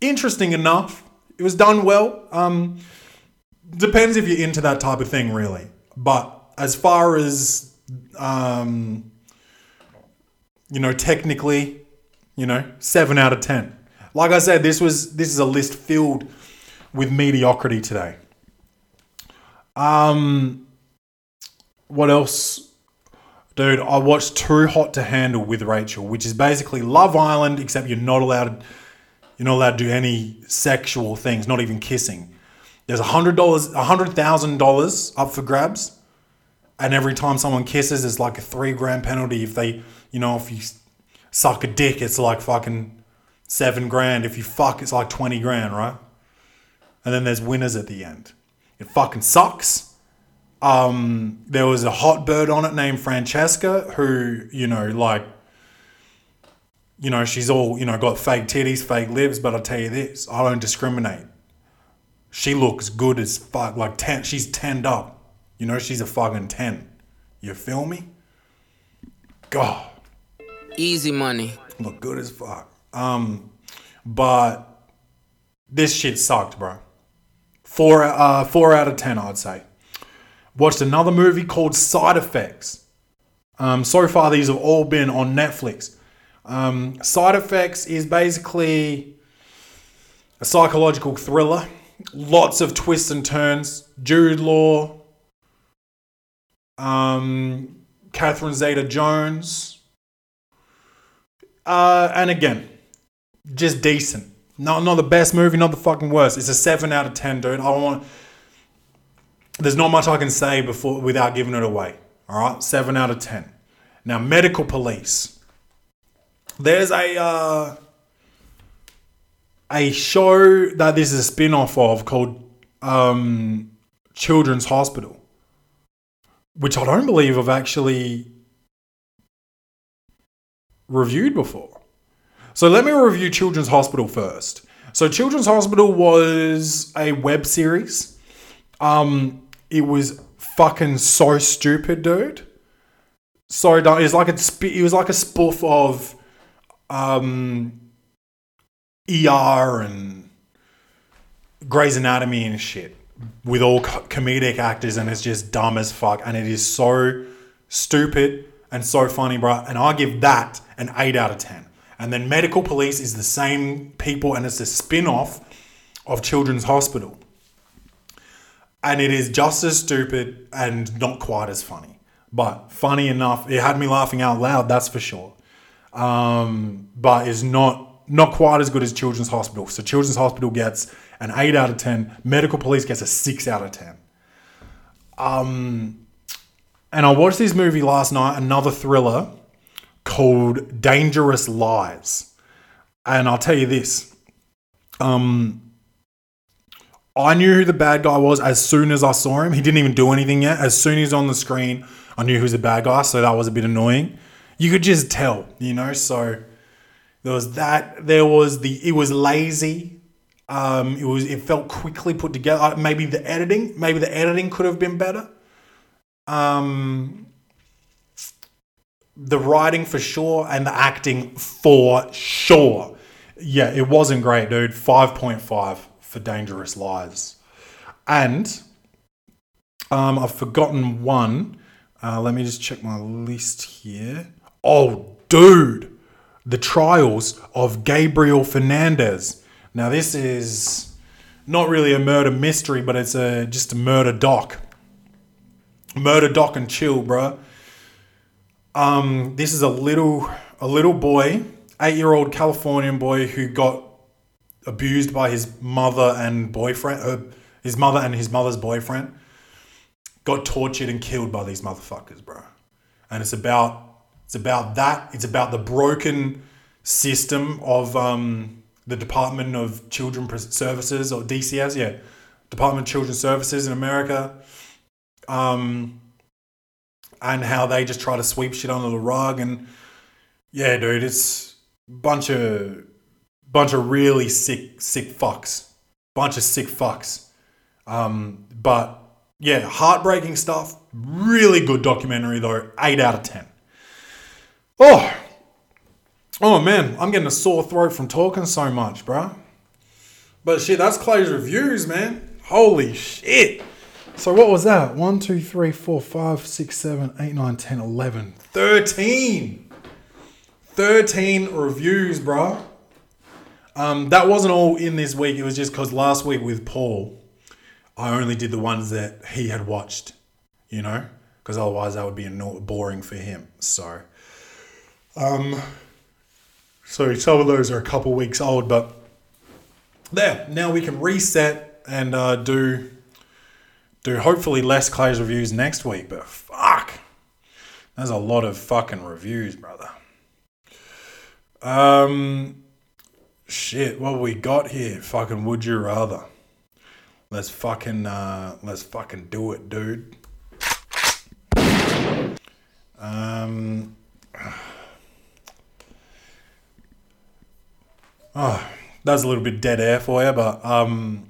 interesting enough. It was done well. Um, depends if you're into that type of thing, really. But as far as, um, you know, technically, you know, seven out of ten. Like I said, this was this is a list filled with mediocrity today. Um, what else? Dude, I watched Too Hot to Handle with Rachel, which is basically Love Island, except you're not allowed you're not allowed to do any sexual things, not even kissing. There's a hundred dollars, a hundred thousand dollars up for grabs, and every time someone kisses, there's like a three grand penalty. If they, you know, if you suck a dick, it's like fucking seven grand. If you fuck, it's like twenty grand, right? And then there's winners at the end. It fucking sucks. Um, there was a hot bird on it named Francesca, who you know, like, you know, she's all you know, got fake titties, fake lips. But I tell you this, I don't discriminate. She looks good as fuck. Like ten, she's tenned up. You know, she's a fucking ten. You feel me? God Easy money. look good as fuck. Um, but this shit sucked, bro. Four, uh, four out of ten, I'd say. Watched another movie called Side Effects. Um, so far, these have all been on Netflix. Um, Side Effects is basically a psychological thriller. Lots of twists and turns. Jude Law, um, Catherine Zeta Jones. Uh, and again, just decent. Not not the best movie, not the fucking worst. It's a seven out of ten, dude. I want. There's not much I can say before without giving it away. All right, seven out of ten. Now, Medical Police. There's a uh, a show that this is a spin-off of called um, Children's Hospital, which I don't believe I've actually reviewed before. So let me review Children's Hospital first. So Children's Hospital was a web series. Um, it was fucking so stupid, dude. So dumb. It was like a it was like a spoof of um, ER and Grey's Anatomy and shit with all co- comedic actors, and it's just dumb as fuck. And it is so stupid and so funny, bro. And I give that an 8 out of 10. And then Medical Police is the same people, and it's a spin off of Children's Hospital. And it is just as stupid and not quite as funny. But funny enough, it had me laughing out loud, that's for sure. Um, but is not not quite as good as Children's Hospital. So Children's Hospital gets an 8 out of 10. Medical Police gets a 6 out of 10. Um, and I watched this movie last night, another thriller called Dangerous Lies. And I'll tell you this. Um I knew who the bad guy was as soon as I saw him. He didn't even do anything yet. As soon as he's on the screen, I knew he was the bad guy, so that was a bit annoying. You could just tell, you know, so there was that. There was the it was lazy. Um, it was it felt quickly put together. Maybe the editing, maybe the editing could have been better. Um, the writing for sure and the acting for sure. Yeah, it wasn't great, dude. 5.5 for Dangerous Lies. And Um, I've forgotten one. Uh, let me just check my list here. Oh, dude, the trials of Gabriel Fernandez. Now, this is not really a murder mystery, but it's a just a murder doc. Murder doc and chill, bro. Um, this is a little a little boy, eight year old Californian boy who got abused by his mother and boyfriend, uh, his mother and his mother's boyfriend, got tortured and killed by these motherfuckers, bro. And it's about it's about that. It's about the broken system of um, the Department of Children Services or DCS, yeah, Department of Children's Services in America, um, and how they just try to sweep shit under the rug. And yeah, dude, it's a bunch of bunch of really sick sick fucks, bunch of sick fucks. Um, but yeah, heartbreaking stuff. Really good documentary though. Eight out of ten. Oh, oh man, I'm getting a sore throat from talking so much, bruh. But shit, that's Clay's reviews, man. Holy shit. So what was that? 1, 2, 3, 4, 5, 6, 7, 8, 9, 10, 11, 13. 13 reviews, bruh. Um, that wasn't all in this week. It was just because last week with Paul, I only did the ones that he had watched, you know, because otherwise that would be boring for him. So, um, so some of those are a couple weeks old, but there. Now we can reset and uh, do do hopefully less Clay's reviews next week. But fuck, there's a lot of fucking reviews, brother. Um, shit, what we got here? Fucking would you rather? Let's fucking uh, let's fucking do it, dude. Um. (sighs) Oh, that's a little bit dead air for you, but um,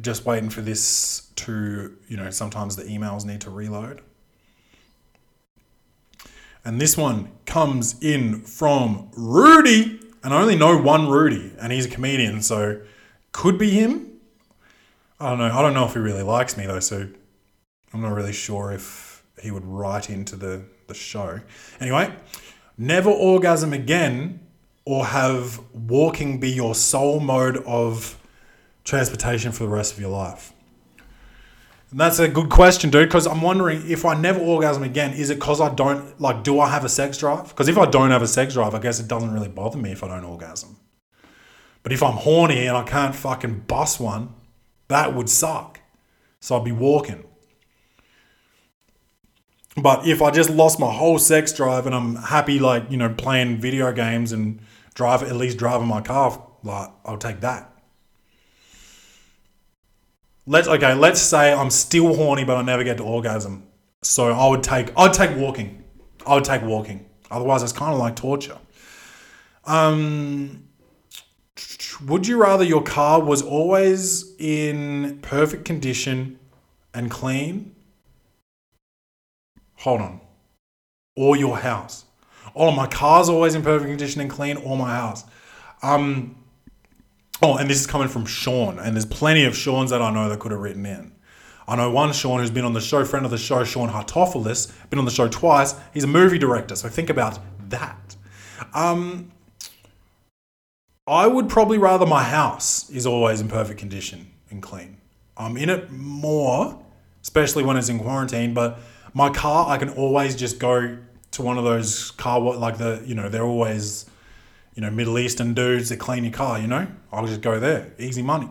just waiting for this to, you know, sometimes the emails need to reload. And this one comes in from Rudy, and I only know one Rudy, and he's a comedian, so could be him. I don't know. I don't know if he really likes me though, so I'm not really sure if he would write into the the show. Anyway, never orgasm again, or have walking be your sole mode of transportation for the rest of your life. And that's a good question, dude, because I'm wondering if I never orgasm again, is it because I don't, like, do I have a sex drive? Because if I don't have a sex drive, I guess it doesn't really bother me if I don't orgasm. But if I'm horny and I can't fucking bust one, that would suck. So I'd be walking. But if I just lost my whole sex drive and I'm happy, like, you know, playing video games and drive, at least driving my car, like, I'll take that. Let's okay. Let's say I'm still horny, but I never get to orgasm. So I would take. I'd take walking. I would take walking. Otherwise, it's kind of like torture. Um, would you rather your car was always in perfect condition and clean? Hold on. Or your house? Oh, my car's always in perfect condition and clean, or my house. Um, Oh, and this is coming from Sean, and there's plenty of Sean's that I know that could have written in. I know one Sean who's been on the show, friend of the show, Sean Hartopoulos, been on the show twice. He's a movie director, so think about that. Um, I would probably rather my house is always in perfect condition and clean. I'm in it more, especially when it's in quarantine, but my car, I can always just go to one of those car, like the, you know, they're always you know, Middle Eastern dudes that clean your car, you know? I'll just go there. Easy money.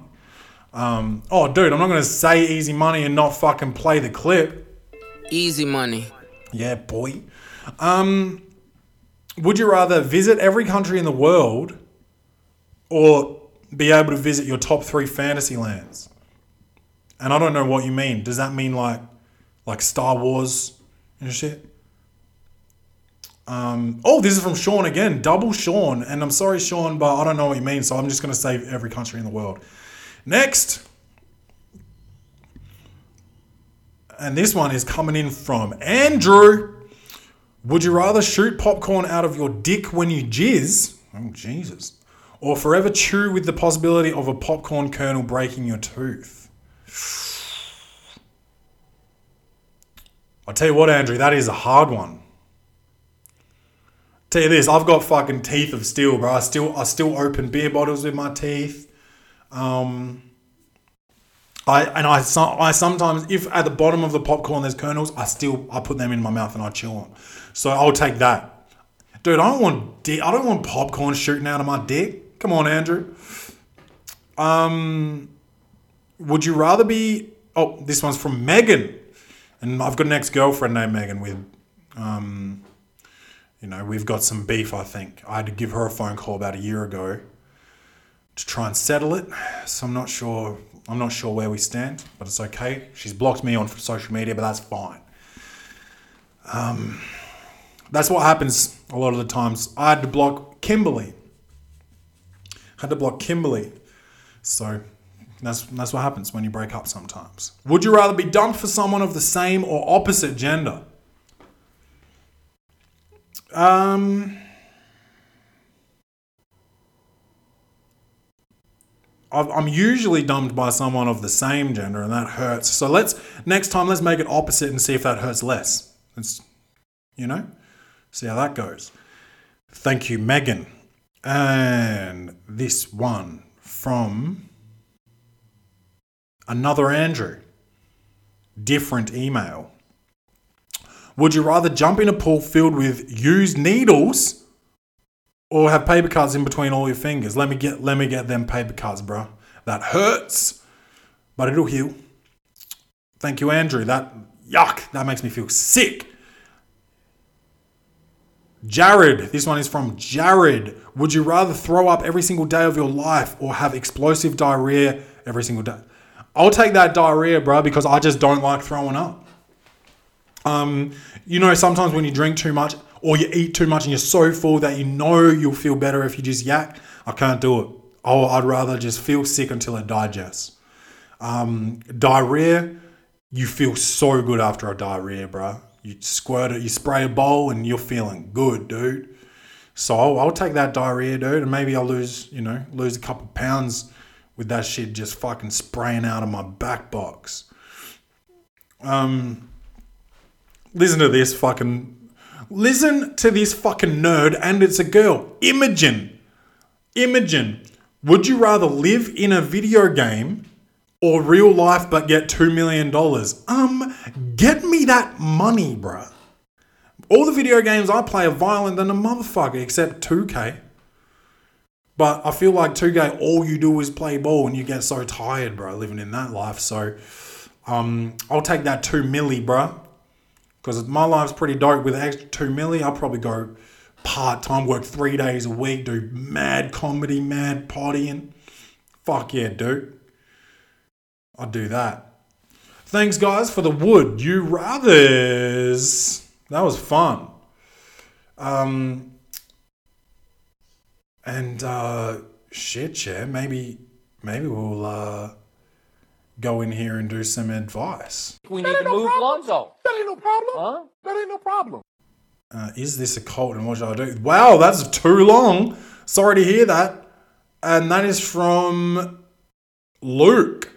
Um, oh, dude, I'm not going to say easy money and not fucking play the clip. Easy money. Yeah, boy. Um, would you rather visit every country in the world or be able to visit your top three fantasy lands? And I don't know what you mean. Does that mean like like Star Wars and shit? Um, oh, this is from Sean again, double Sean. And I'm sorry, Sean, but I don't know what you mean, so I'm just going to say every country in the world. Next. And this one is coming in from Andrew. Would you rather shoot popcorn out of your dick when you jizz? Oh, Jesus. Or forever chew with the possibility of a popcorn kernel breaking your tooth? I'll tell you what, Andrew, that is a hard one. Tell you this, I've got fucking teeth of steel, bro. I still I still open beer bottles with my teeth. Um I and I I sometimes if at the bottom of the popcorn there's kernels, I still I put them in my mouth and I chew them. So I'll take that. Dude, I don't want di- I don't want popcorn shooting out of my dick. Come on, Andrew. Um would you rather be oh this one's from Megan and i've got an ex-girlfriend named megan with um you know we've got some beef i think. I had to give her a phone call about a year ago to try and settle it. So i'm not sure i'm not sure where we stand but it's okay. She's blocked me on social media but that's fine. Um that's what happens a lot of the times. I had to block kimberly. Had to block kimberly. So that's that's what happens when you break up sometimes. Would you rather be dumped for someone of the same or opposite gender? Um I'm usually dumped by someone of the same gender, and that hurts. So let's next time let's make it opposite and see if that hurts less. You know, see how that goes. Thank you, Megan. And this one from another Andrew. Different email. Would you rather jump in a pool filled with used needles or have paper cuts in between all your fingers? Let me get let me get them paper cuts, bro. That hurts, but it'll heal. Thank you, Andrew. That yuck, that makes me feel sick. Jared, this one is from Jared. Would you rather throw up every single day of your life or have explosive diarrhea every single day? I'll take that diarrhea, bro, because I just don't like throwing up. Um, you know, sometimes when you drink too much or you eat too much and you're so full that you know you'll feel better if you just yak, I can't do it. Oh, I'd rather just feel sick until it digests. Um, diarrhea, you feel so good after a diarrhea, bro. You squirt it, you spray a bowl, and you're feeling good, dude. So I'll, I'll take that diarrhea, dude, and maybe I'll lose, you know, lose a couple pounds with that shit just fucking spraying out of my back box. Um, listen to this fucking, listen to this fucking nerd, and it's a girl, Imogen. Imogen, would you rather live in a video game or real life but get $2 million? Um, get me that money, bruh. All the video games I play are violent than a motherfucker, except 2K. But I feel like 2K, all you do is play ball and you get so tired, bro, living in that life. So um, I'll take that 2 milli, bro. Because my life's pretty dope with extra 2 milli. I'll probably go part time, work three days a week, do mad comedy, mad partying. Fuck yeah, dude. I'll do that. Thanks, guys, for the would you rathers. That was fun. Um, and uh, shit, yeah, maybe maybe we'll uh, go in here and do some advice. We need to move Lonzo. That ain't no problem. Huh? That ain't no problem. Uh, is this a cult and what should I do? Wow, that's too long. Sorry to hear that. And that is from Luke.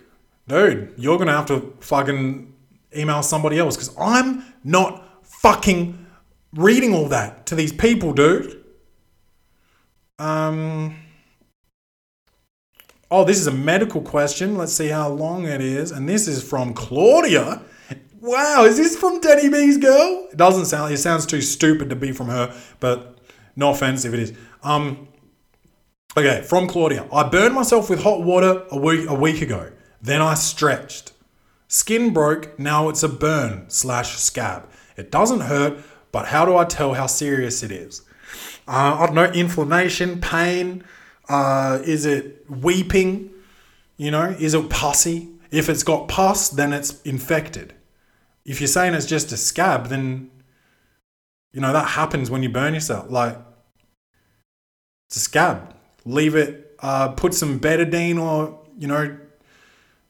Dude, you're going to have to fucking email somebody else because I'm not fucking reading all that to these people, dude. Um. Oh, this is a medical question. Let's see how long it is. And this is from Claudia. Wow, is this from Denny B's girl? It doesn't sound. It sounds too stupid to be from her, but no offense if it is. Um. Okay, from Claudia. I burned myself with hot water a week a week ago. Then I stretched. Skin broke. Now it's a burn slash scab. It doesn't hurt, but how do I tell how serious it is? Uh, I don't know. Inflammation, pain. Uh, is it weeping? You know, is it pussy? If it's got pus, then it's infected. If you're saying it's just a scab, then you know that happens when you burn yourself. Like it's a scab. Leave it. Uh, put some betadine or you know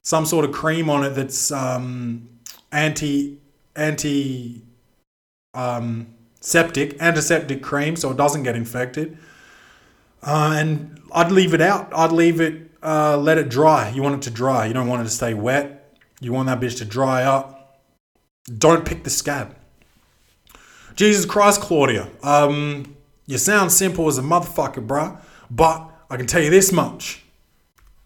some sort of cream on it that's um, anti anti um, septic antiseptic cream so it doesn't get infected. Uh, and I'd leave it out. I'd leave it. Uh, let it dry. You want it to dry. You don't want it to stay wet. You want that bitch to dry up. Don't pick the scab. Jesus Christ, Claudia. Um, you sound simple as a motherfucker, bruh. But I can tell you this much.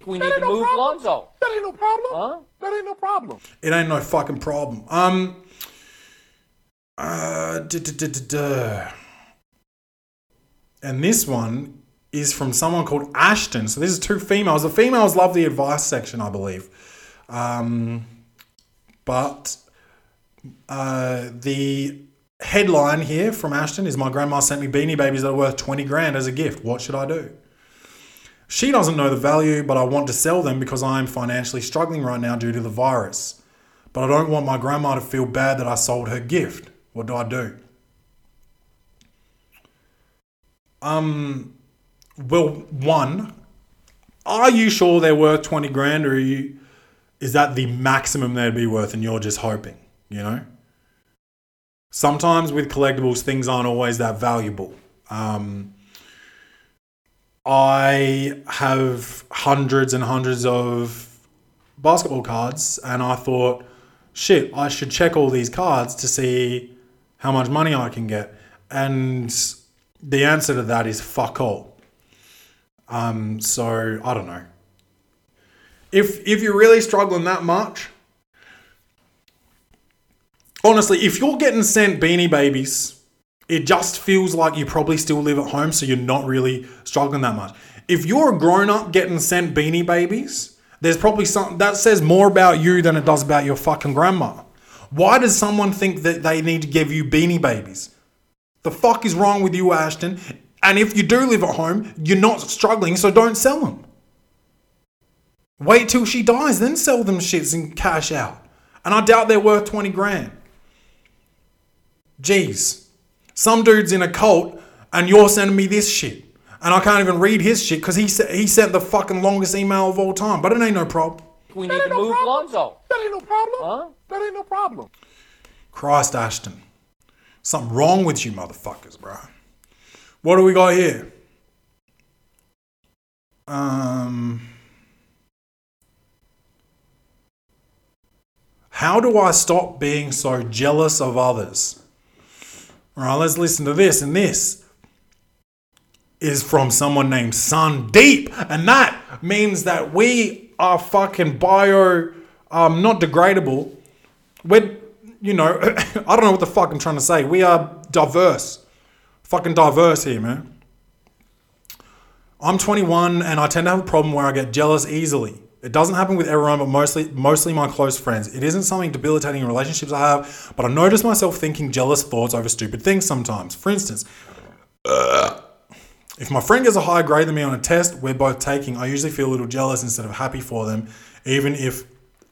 We need to move Lonzo. That ain't no problem. Huh? That ain't no problem. It ain't no fucking problem. Um. Uh. duh, duh, duh, duh, duh. And this one is from someone called Ashton. So this is two females. The females love the advice section, I believe. Um. But uh, the headline here from Ashton is My grandma sent me beanie babies that are worth 20 grand as a gift. What should I do? She doesn't know the value, but I want to sell them because I am financially struggling right now due to the virus. But I don't want my grandma to feel bad that I sold her gift. What do I do? Um, well, one, are you sure they're worth 20 grand or you, is that the maximum they'd be worth and you're just hoping, you know? Sometimes with collectibles, things aren't always that valuable. Um, I have hundreds and hundreds of basketball cards, and I thought, shit, I should check all these cards to see how much money I can get. And the answer to that is fuck all. Um, so I don't know. If if you're really struggling that much, honestly, if you're getting sent beanie babies, it just feels like you probably still live at home, so you're not really struggling that much. If you're a grown up getting sent beanie babies, there's probably something that says more about you than it does about your fucking grandma. Why does someone think that they need to give you beanie babies? The fuck is wrong with you, Ashton? And if you do live at home, you're not struggling, so don't sell them. Wait till she dies, then sell them shits and cash out. And I doubt they're worth 20 grand. Jeez. Some dude's in a cult and you're sending me this shit. And I can't even read his shit because he, sa- he sent the fucking longest email of all time. But it ain't no problem. We need to move Lonzo. That ain't no problem. Huh? That ain't no problem. Christ Ashton. Something wrong with you motherfuckers, bro. What do we got here? Um How do I stop being so jealous of others? All right, let's listen to this. And this is from someone named Sundeep. And that means that we are fucking bio, um, not degradable. We're, you know, (coughs) I don't know what the fuck I'm trying to say. We are diverse. Fucking diverse here, man. I'm 21 and I tend to have a problem where I get jealous easily. It doesn't happen with everyone, but mostly mostly my close friends. It isn't something debilitating in relationships I have, but I notice myself thinking jealous thoughts over stupid things sometimes. For instance, if my friend gets a higher grade than me on a test we're both taking, I usually feel a little jealous instead of happy for them, even if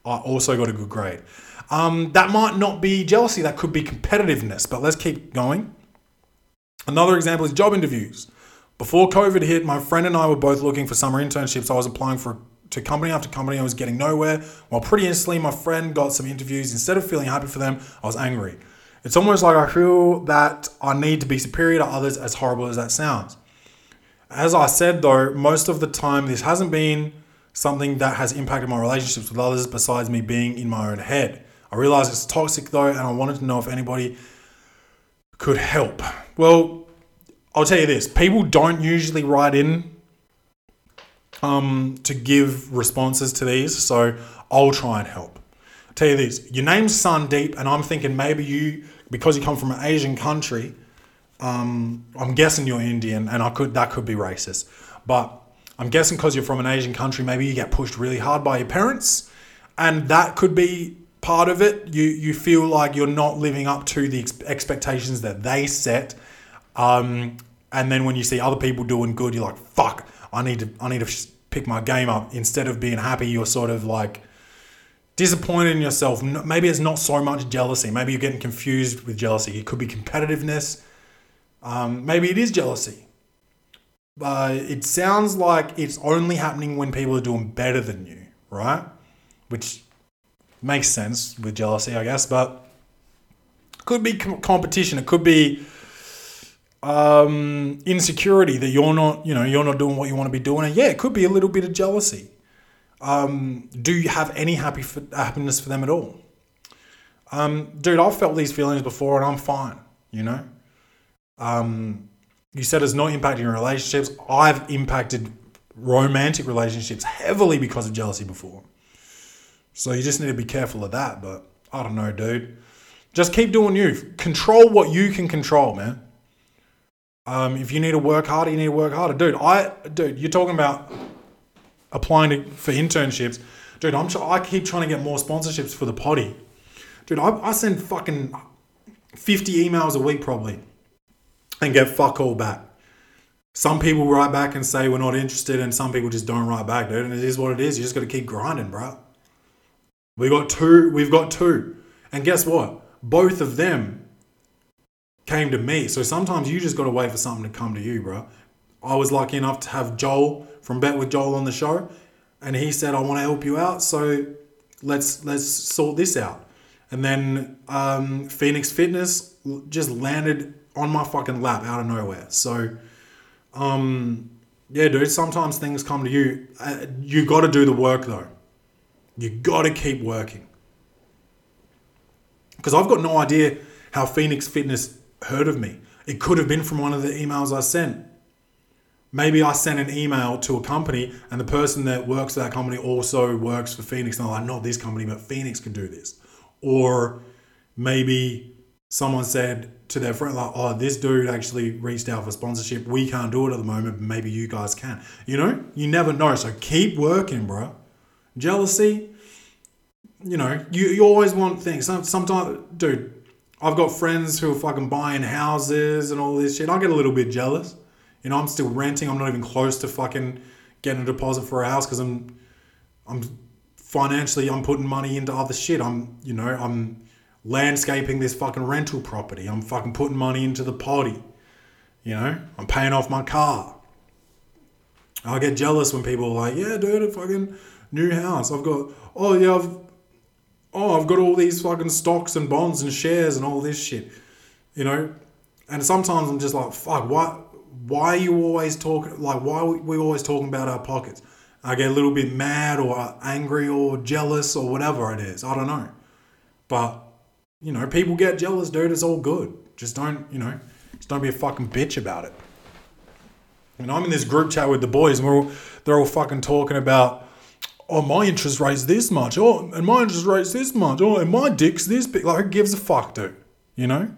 I also got a good grade. Um, that might not be jealousy, that could be competitiveness, but let's keep going. Another example is job interviews. Before COVID hit, my friend and I were both looking for summer internships. I was applying for to company after company. I was getting nowhere. While pretty instantly, my friend got some interviews. Instead of feeling happy for them, I was angry. It's almost like I feel that I need to be superior to others, as horrible as that sounds. As I said though, most of the time this hasn't been something that has impacted my relationships with others besides me being in my own head. I realize it's toxic though, and I wanted to know if anybody could help. Well, I'll tell you this people don't usually write in um, to give responses to these, so I'll try and help. I'll tell you this your name's Sundeep, and I'm thinking maybe you, because you come from an Asian country, um, I'm guessing you're Indian, and I could that could be racist, but I'm guessing because you're from an Asian country, maybe you get pushed really hard by your parents, and that could be part of it. You you feel like you're not living up to the ex- expectations that they set, um, and then when you see other people doing good, you're like, "Fuck, I need to I need to pick my game up." Instead of being happy, you're sort of like disappointed in yourself. Maybe it's not so much jealousy. Maybe you're getting confused with jealousy. It could be competitiveness. Um, maybe it is jealousy. But it sounds like it's only happening when people are doing better than you, right? Which makes sense with jealousy, I guess. But could be com- competition. It could be um, insecurity that you're not, you know, you're not doing what you want to be doing. And yeah, it could be a little bit of jealousy. Um, do you have any happy happiness for them at all? Um, dude, I've felt these feelings before and I'm fine, you know? Um, you said it's not impacting your relationships. I've impacted romantic relationships heavily because of jealousy before. So you just need to be careful of that. But I don't know, dude. Just keep doing you. Control what you can control, man. Um, if you need to work harder, you need to work harder, dude. I, dude, you're talking about applying to, for internships, dude. I'm. I keep trying to get more sponsorships for the potty, dude. I, I send fucking fifty emails a week probably, and get fuck all back. Some people write back and say we're not interested, and some people just don't write back, dude. And it is what it is. You just got to keep grinding, bro. We got two. We've got two, and guess what? Both of them came to me. So sometimes you just got to wait for something to come to you, bro. I was lucky enough to have Joel from Bet with Joel on the show, and he said, "I want to help you out, so let's let's sort this out." And then um, Phoenix Fitness just landed on my fucking lap out of nowhere. So, um, yeah, dude. Sometimes things come to you. Uh, you got to do the work though. You got to keep working. Because I've got no idea how Phoenix Fitness heard of me. It could have been from one of the emails I sent. Maybe I sent an email to a company and the person that works for that company also works for Phoenix. And they're like, not this company, but Phoenix can do this. Or maybe someone said to their friend, like, oh, this dude actually reached out for sponsorship. We can't do it at the moment, but maybe you guys can. You know, you never know. So keep working, bro. Jealousy, you know, you, you always want things. Sometimes, dude, I've got friends who are fucking buying houses and all this shit. I get a little bit jealous. You know, I'm still renting. I'm not even close to fucking getting a deposit for a house because I'm, I'm financially, I'm putting money into other shit. I'm, you know, I'm landscaping this fucking rental property. I'm fucking putting money into the potty. You know, I'm paying off my car. I get jealous when people are like, yeah, dude, fucking new house. I've got, oh yeah, I've, oh, I've got all these fucking stocks and bonds and shares and all this shit, you know. And sometimes I'm just like, fuck, why, why are you always talking, like, why are we always talking about our pockets? I get a little bit mad or angry or jealous or whatever it is. I don't know. But, you know, people get jealous, dude. It's all good. Just don't, you know, just don't be a fucking bitch about it. And I'm in this group chat with the boys, and we're all, they're all fucking talking about, oh, my interest rate's this much. Oh, and my interest rate's this much. Oh, and my dick's this big. Like, who gives a fuck, dude? You know?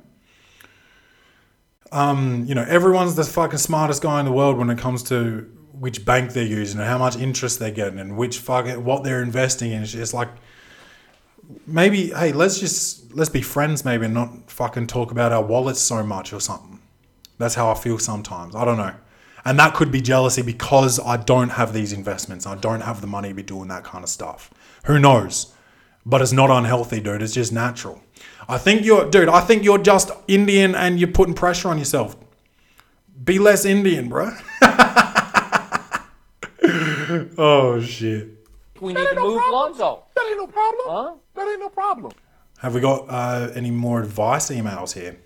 Um, you know, everyone's the fucking smartest guy in the world when it comes to which bank they're using and how much interest they're getting and which fucking what they're investing in. It's just like maybe, hey, let's just let's be friends maybe and not fucking talk about our wallets so much or something. That's how I feel sometimes. I don't know. And that could be jealousy because I don't have these investments. I don't have the money to be doing that kind of stuff. Who knows? But it's not unhealthy, dude. It's just natural. I think you're, dude, I think you're just Indian and you're putting pressure on yourself. Be less Indian, bro. (laughs) oh, shit. We need to move Lonzo. That ain't no problem. Huh? That ain't no problem. Have we got uh, any more advice emails here?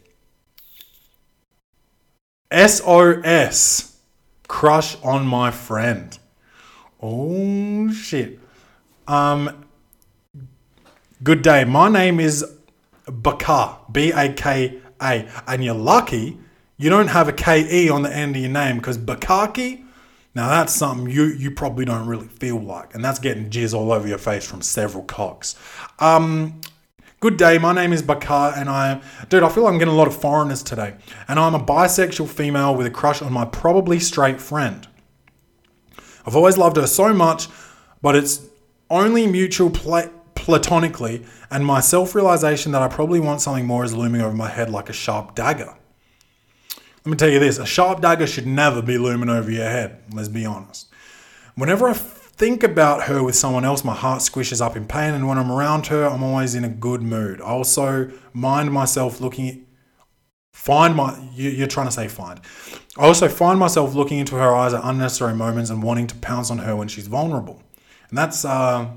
SOS. Crush on my friend. Oh, shit. Um, good day. My name is Bakar. B A K A. And you're lucky you don't have a K E on the end of your name because Bakaki, now that's something you, you probably don't really feel like. And that's getting jizz all over your face from several cocks. Um, Good day, my name is Bakar, and I, am. dude, I feel like I'm getting a lot of foreigners today. And I'm a bisexual female with a crush on my probably straight friend. I've always loved her so much, but it's only mutual pla- platonically, and my self realization that I probably want something more is looming over my head like a sharp dagger. Let me tell you this a sharp dagger should never be looming over your head, let's be honest. Whenever I think about her with someone else, my heart squishes up in pain, and when I'm around her, I'm always in a good mood. I also mind myself looking, find my, you, you're trying to say find. I also find myself looking into her eyes at unnecessary moments and wanting to pounce on her when she's vulnerable. And that's, uh,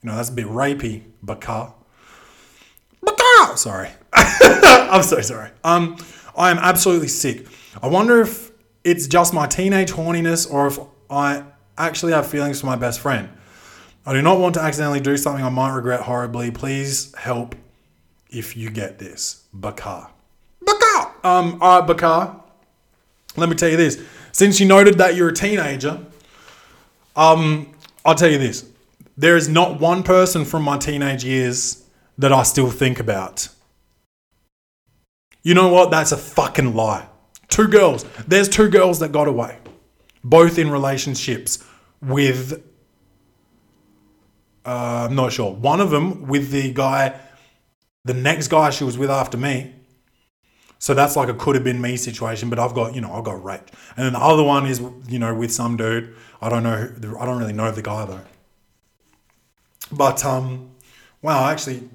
you know, that's a bit rapey, Bakar. Bakar! Sorry. (laughs) I'm so sorry. Um, I am absolutely sick. I wonder if it's just my teenage horniness or if I actually have feelings for my best friend. I do not want to accidentally do something I might regret horribly. Please help if you get this. Bakar. Bakar! Um, alright, Bakar. Let me tell you this. Since you noted that you're a teenager, um, I'll tell you this. There is not one person from my teenage years that I still think about. You know what? That's a fucking lie. Two girls. There's two girls that got away. Both in relationships with uh, I'm not sure. One of them with the guy, the next guy she was with after me. So that's like a could have been me situation, but I've got, you know, I got raped. And then the other one is, you know, with some dude. I don't know, who- I don't really know the guy though. But, um, wow, actually,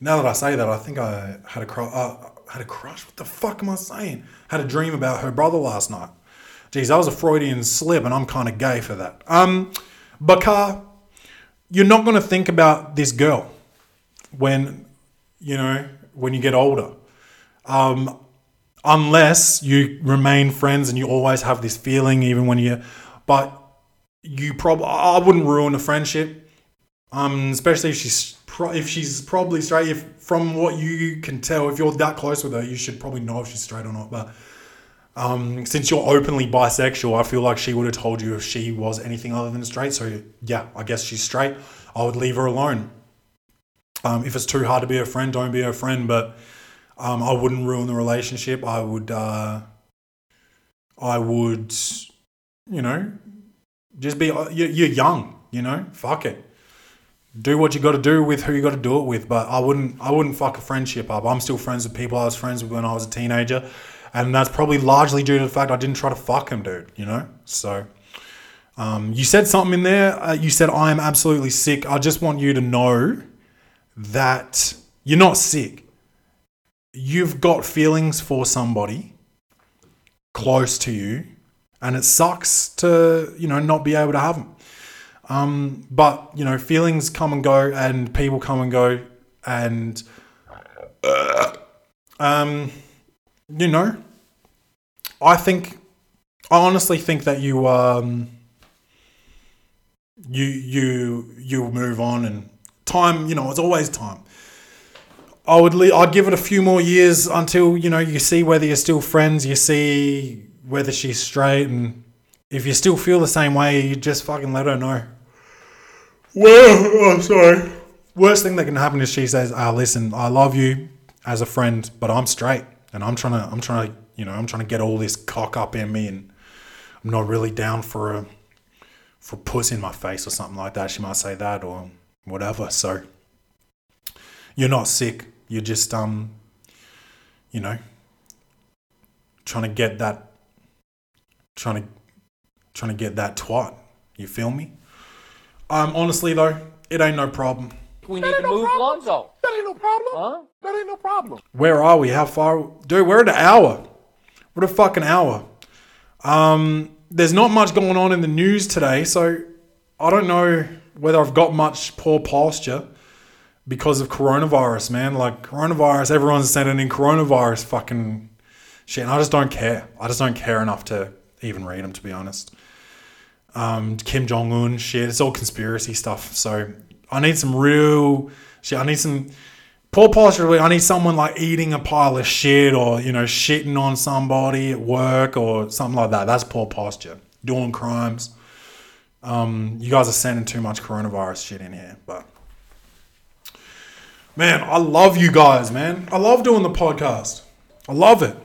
now that I say that, I think I had a, cru- uh, had a crush. What the fuck am I saying? Had a dream about her brother last night. Geez, that was a Freudian slip, and I'm kind of gay for that. Um, Bakar, you're not going to think about this girl when you know when you get older um, unless you remain friends and you always have this feeling even when you but you probably i wouldn't ruin a friendship um, especially if she's if she's probably straight if from what you can tell if you're that close with her you should probably know if she's straight or not but um, since you're openly bisexual, I feel like she would have told you if she was anything other than straight. So yeah, I guess she's straight. I would leave her alone. Um, if it's too hard to be her friend, don't be her friend. But um, I wouldn't ruin the relationship. I would. Uh, I would. You know, just be. You're, you're young. You know, fuck it. Do what you got to do with who you got to do it with. But I wouldn't. I wouldn't fuck a friendship up. I'm still friends with people I was friends with when I was a teenager and that's probably largely due to the fact I didn't try to fuck him, dude. You know, so. Um, you said something in there. Uh, you said I am absolutely sick. I just want you to know that you're not sick. You've got feelings for somebody close to you, and it sucks to you know not be able to have them. Um, but you know, feelings come and go, and people come and go, and um, you know, I think, I honestly think that you, um, you, you, you move on and time, you know, it's always time. I would, le- I'd give it a few more years until, you know, you see whether you're still friends, you see whether she's straight and if you still feel the same way, you just fucking let her know. Well, oh, sorry. Worst thing that can happen is she says, "Ah, listen, I love you as a friend, but I'm straight, and I'm trying to, I'm trying to, you know, I'm trying to get all this cock up in me, and I'm not really down for a, for puss in my face or something like that." She might say that or whatever. So you're not sick. You're just, um, you know, trying to get that, trying to, trying to get that twat. You feel me? Um, honestly though, it ain't no problem. We need to move Lonzo. That ain't no problem. Huh? That ain't no problem. Where are we? How far? Dude, we're at an hour. What a fucking hour. Um, there's not much going on in the news today, so I don't know whether I've got much poor posture because of coronavirus, man. Like coronavirus, everyone's sending in coronavirus fucking shit, and I just don't care. I just don't care enough to even read them, to be honest. Um, Kim Jong Un shit, it's all conspiracy stuff. So I need some real shit. I need some poor posture. I need someone like eating a pile of shit or you know shitting on somebody at work or something like that. That's poor posture. Doing crimes. Um, you guys are sending too much coronavirus shit in here, but man, I love you guys, man. I love doing the podcast. I love it.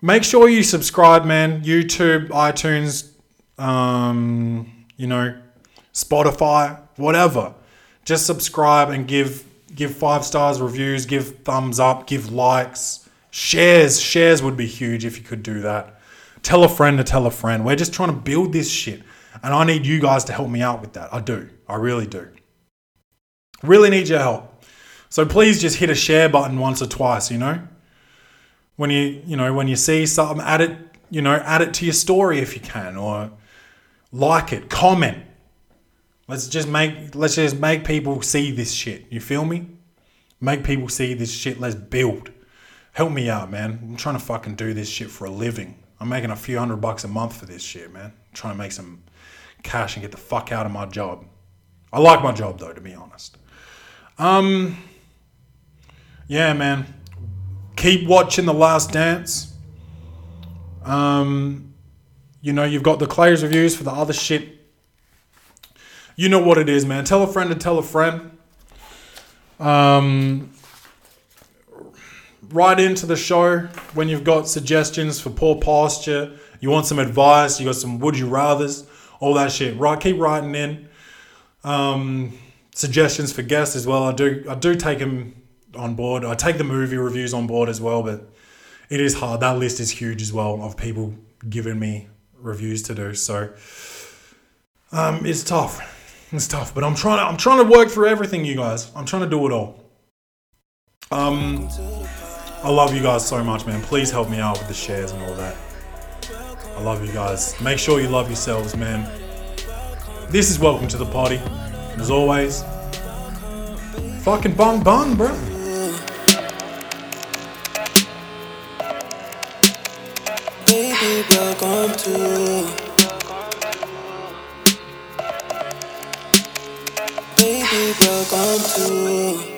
Make sure you subscribe, man. YouTube, iTunes, um, you know, Spotify, whatever. Just subscribe and give give five stars reviews, give thumbs up, give likes, shares. Shares would be huge if you could do that. Tell a friend to tell a friend. We're just trying to build this shit, and I need you guys to help me out with that. I do. I really do. Really need your help. So please just hit a share button once or twice. You know, when you you know when you see something, add it. You know, add it to your story if you can, or like it, comment. Let's just make let's just make people see this shit. You feel me? Make people see this shit. Let's build. Help me out, man. I'm trying to fucking do this shit for a living. I'm making a few hundred bucks a month for this shit, man. I'm trying to make some cash and get the fuck out of my job. I like my job though, to be honest. Um yeah, man, keep watching The Last Dance. Um, you know, you've got the Clay's reviews for the other shit. You know what it is, man. Tell a friend to tell a friend. Um, write into the show when you've got suggestions for poor posture. You want some advice. You got some would you rather's, all that shit. Right, keep writing in. Um, suggestions for guests as well. I do I do take them on board. I take the movie reviews on board as well, but it is hard. That list is huge as well of people giving me reviews to do. So um, it's tough. It's tough, but I'm trying to I'm trying to work through everything, you guys. I'm trying to do it all. Um, I love you guys so much, man. Please help me out with the shares and all that. I love you guys. Make sure you love yourselves, man. This is welcome to the party. As always, fucking bong bong, bro. Baby, welcome to. To.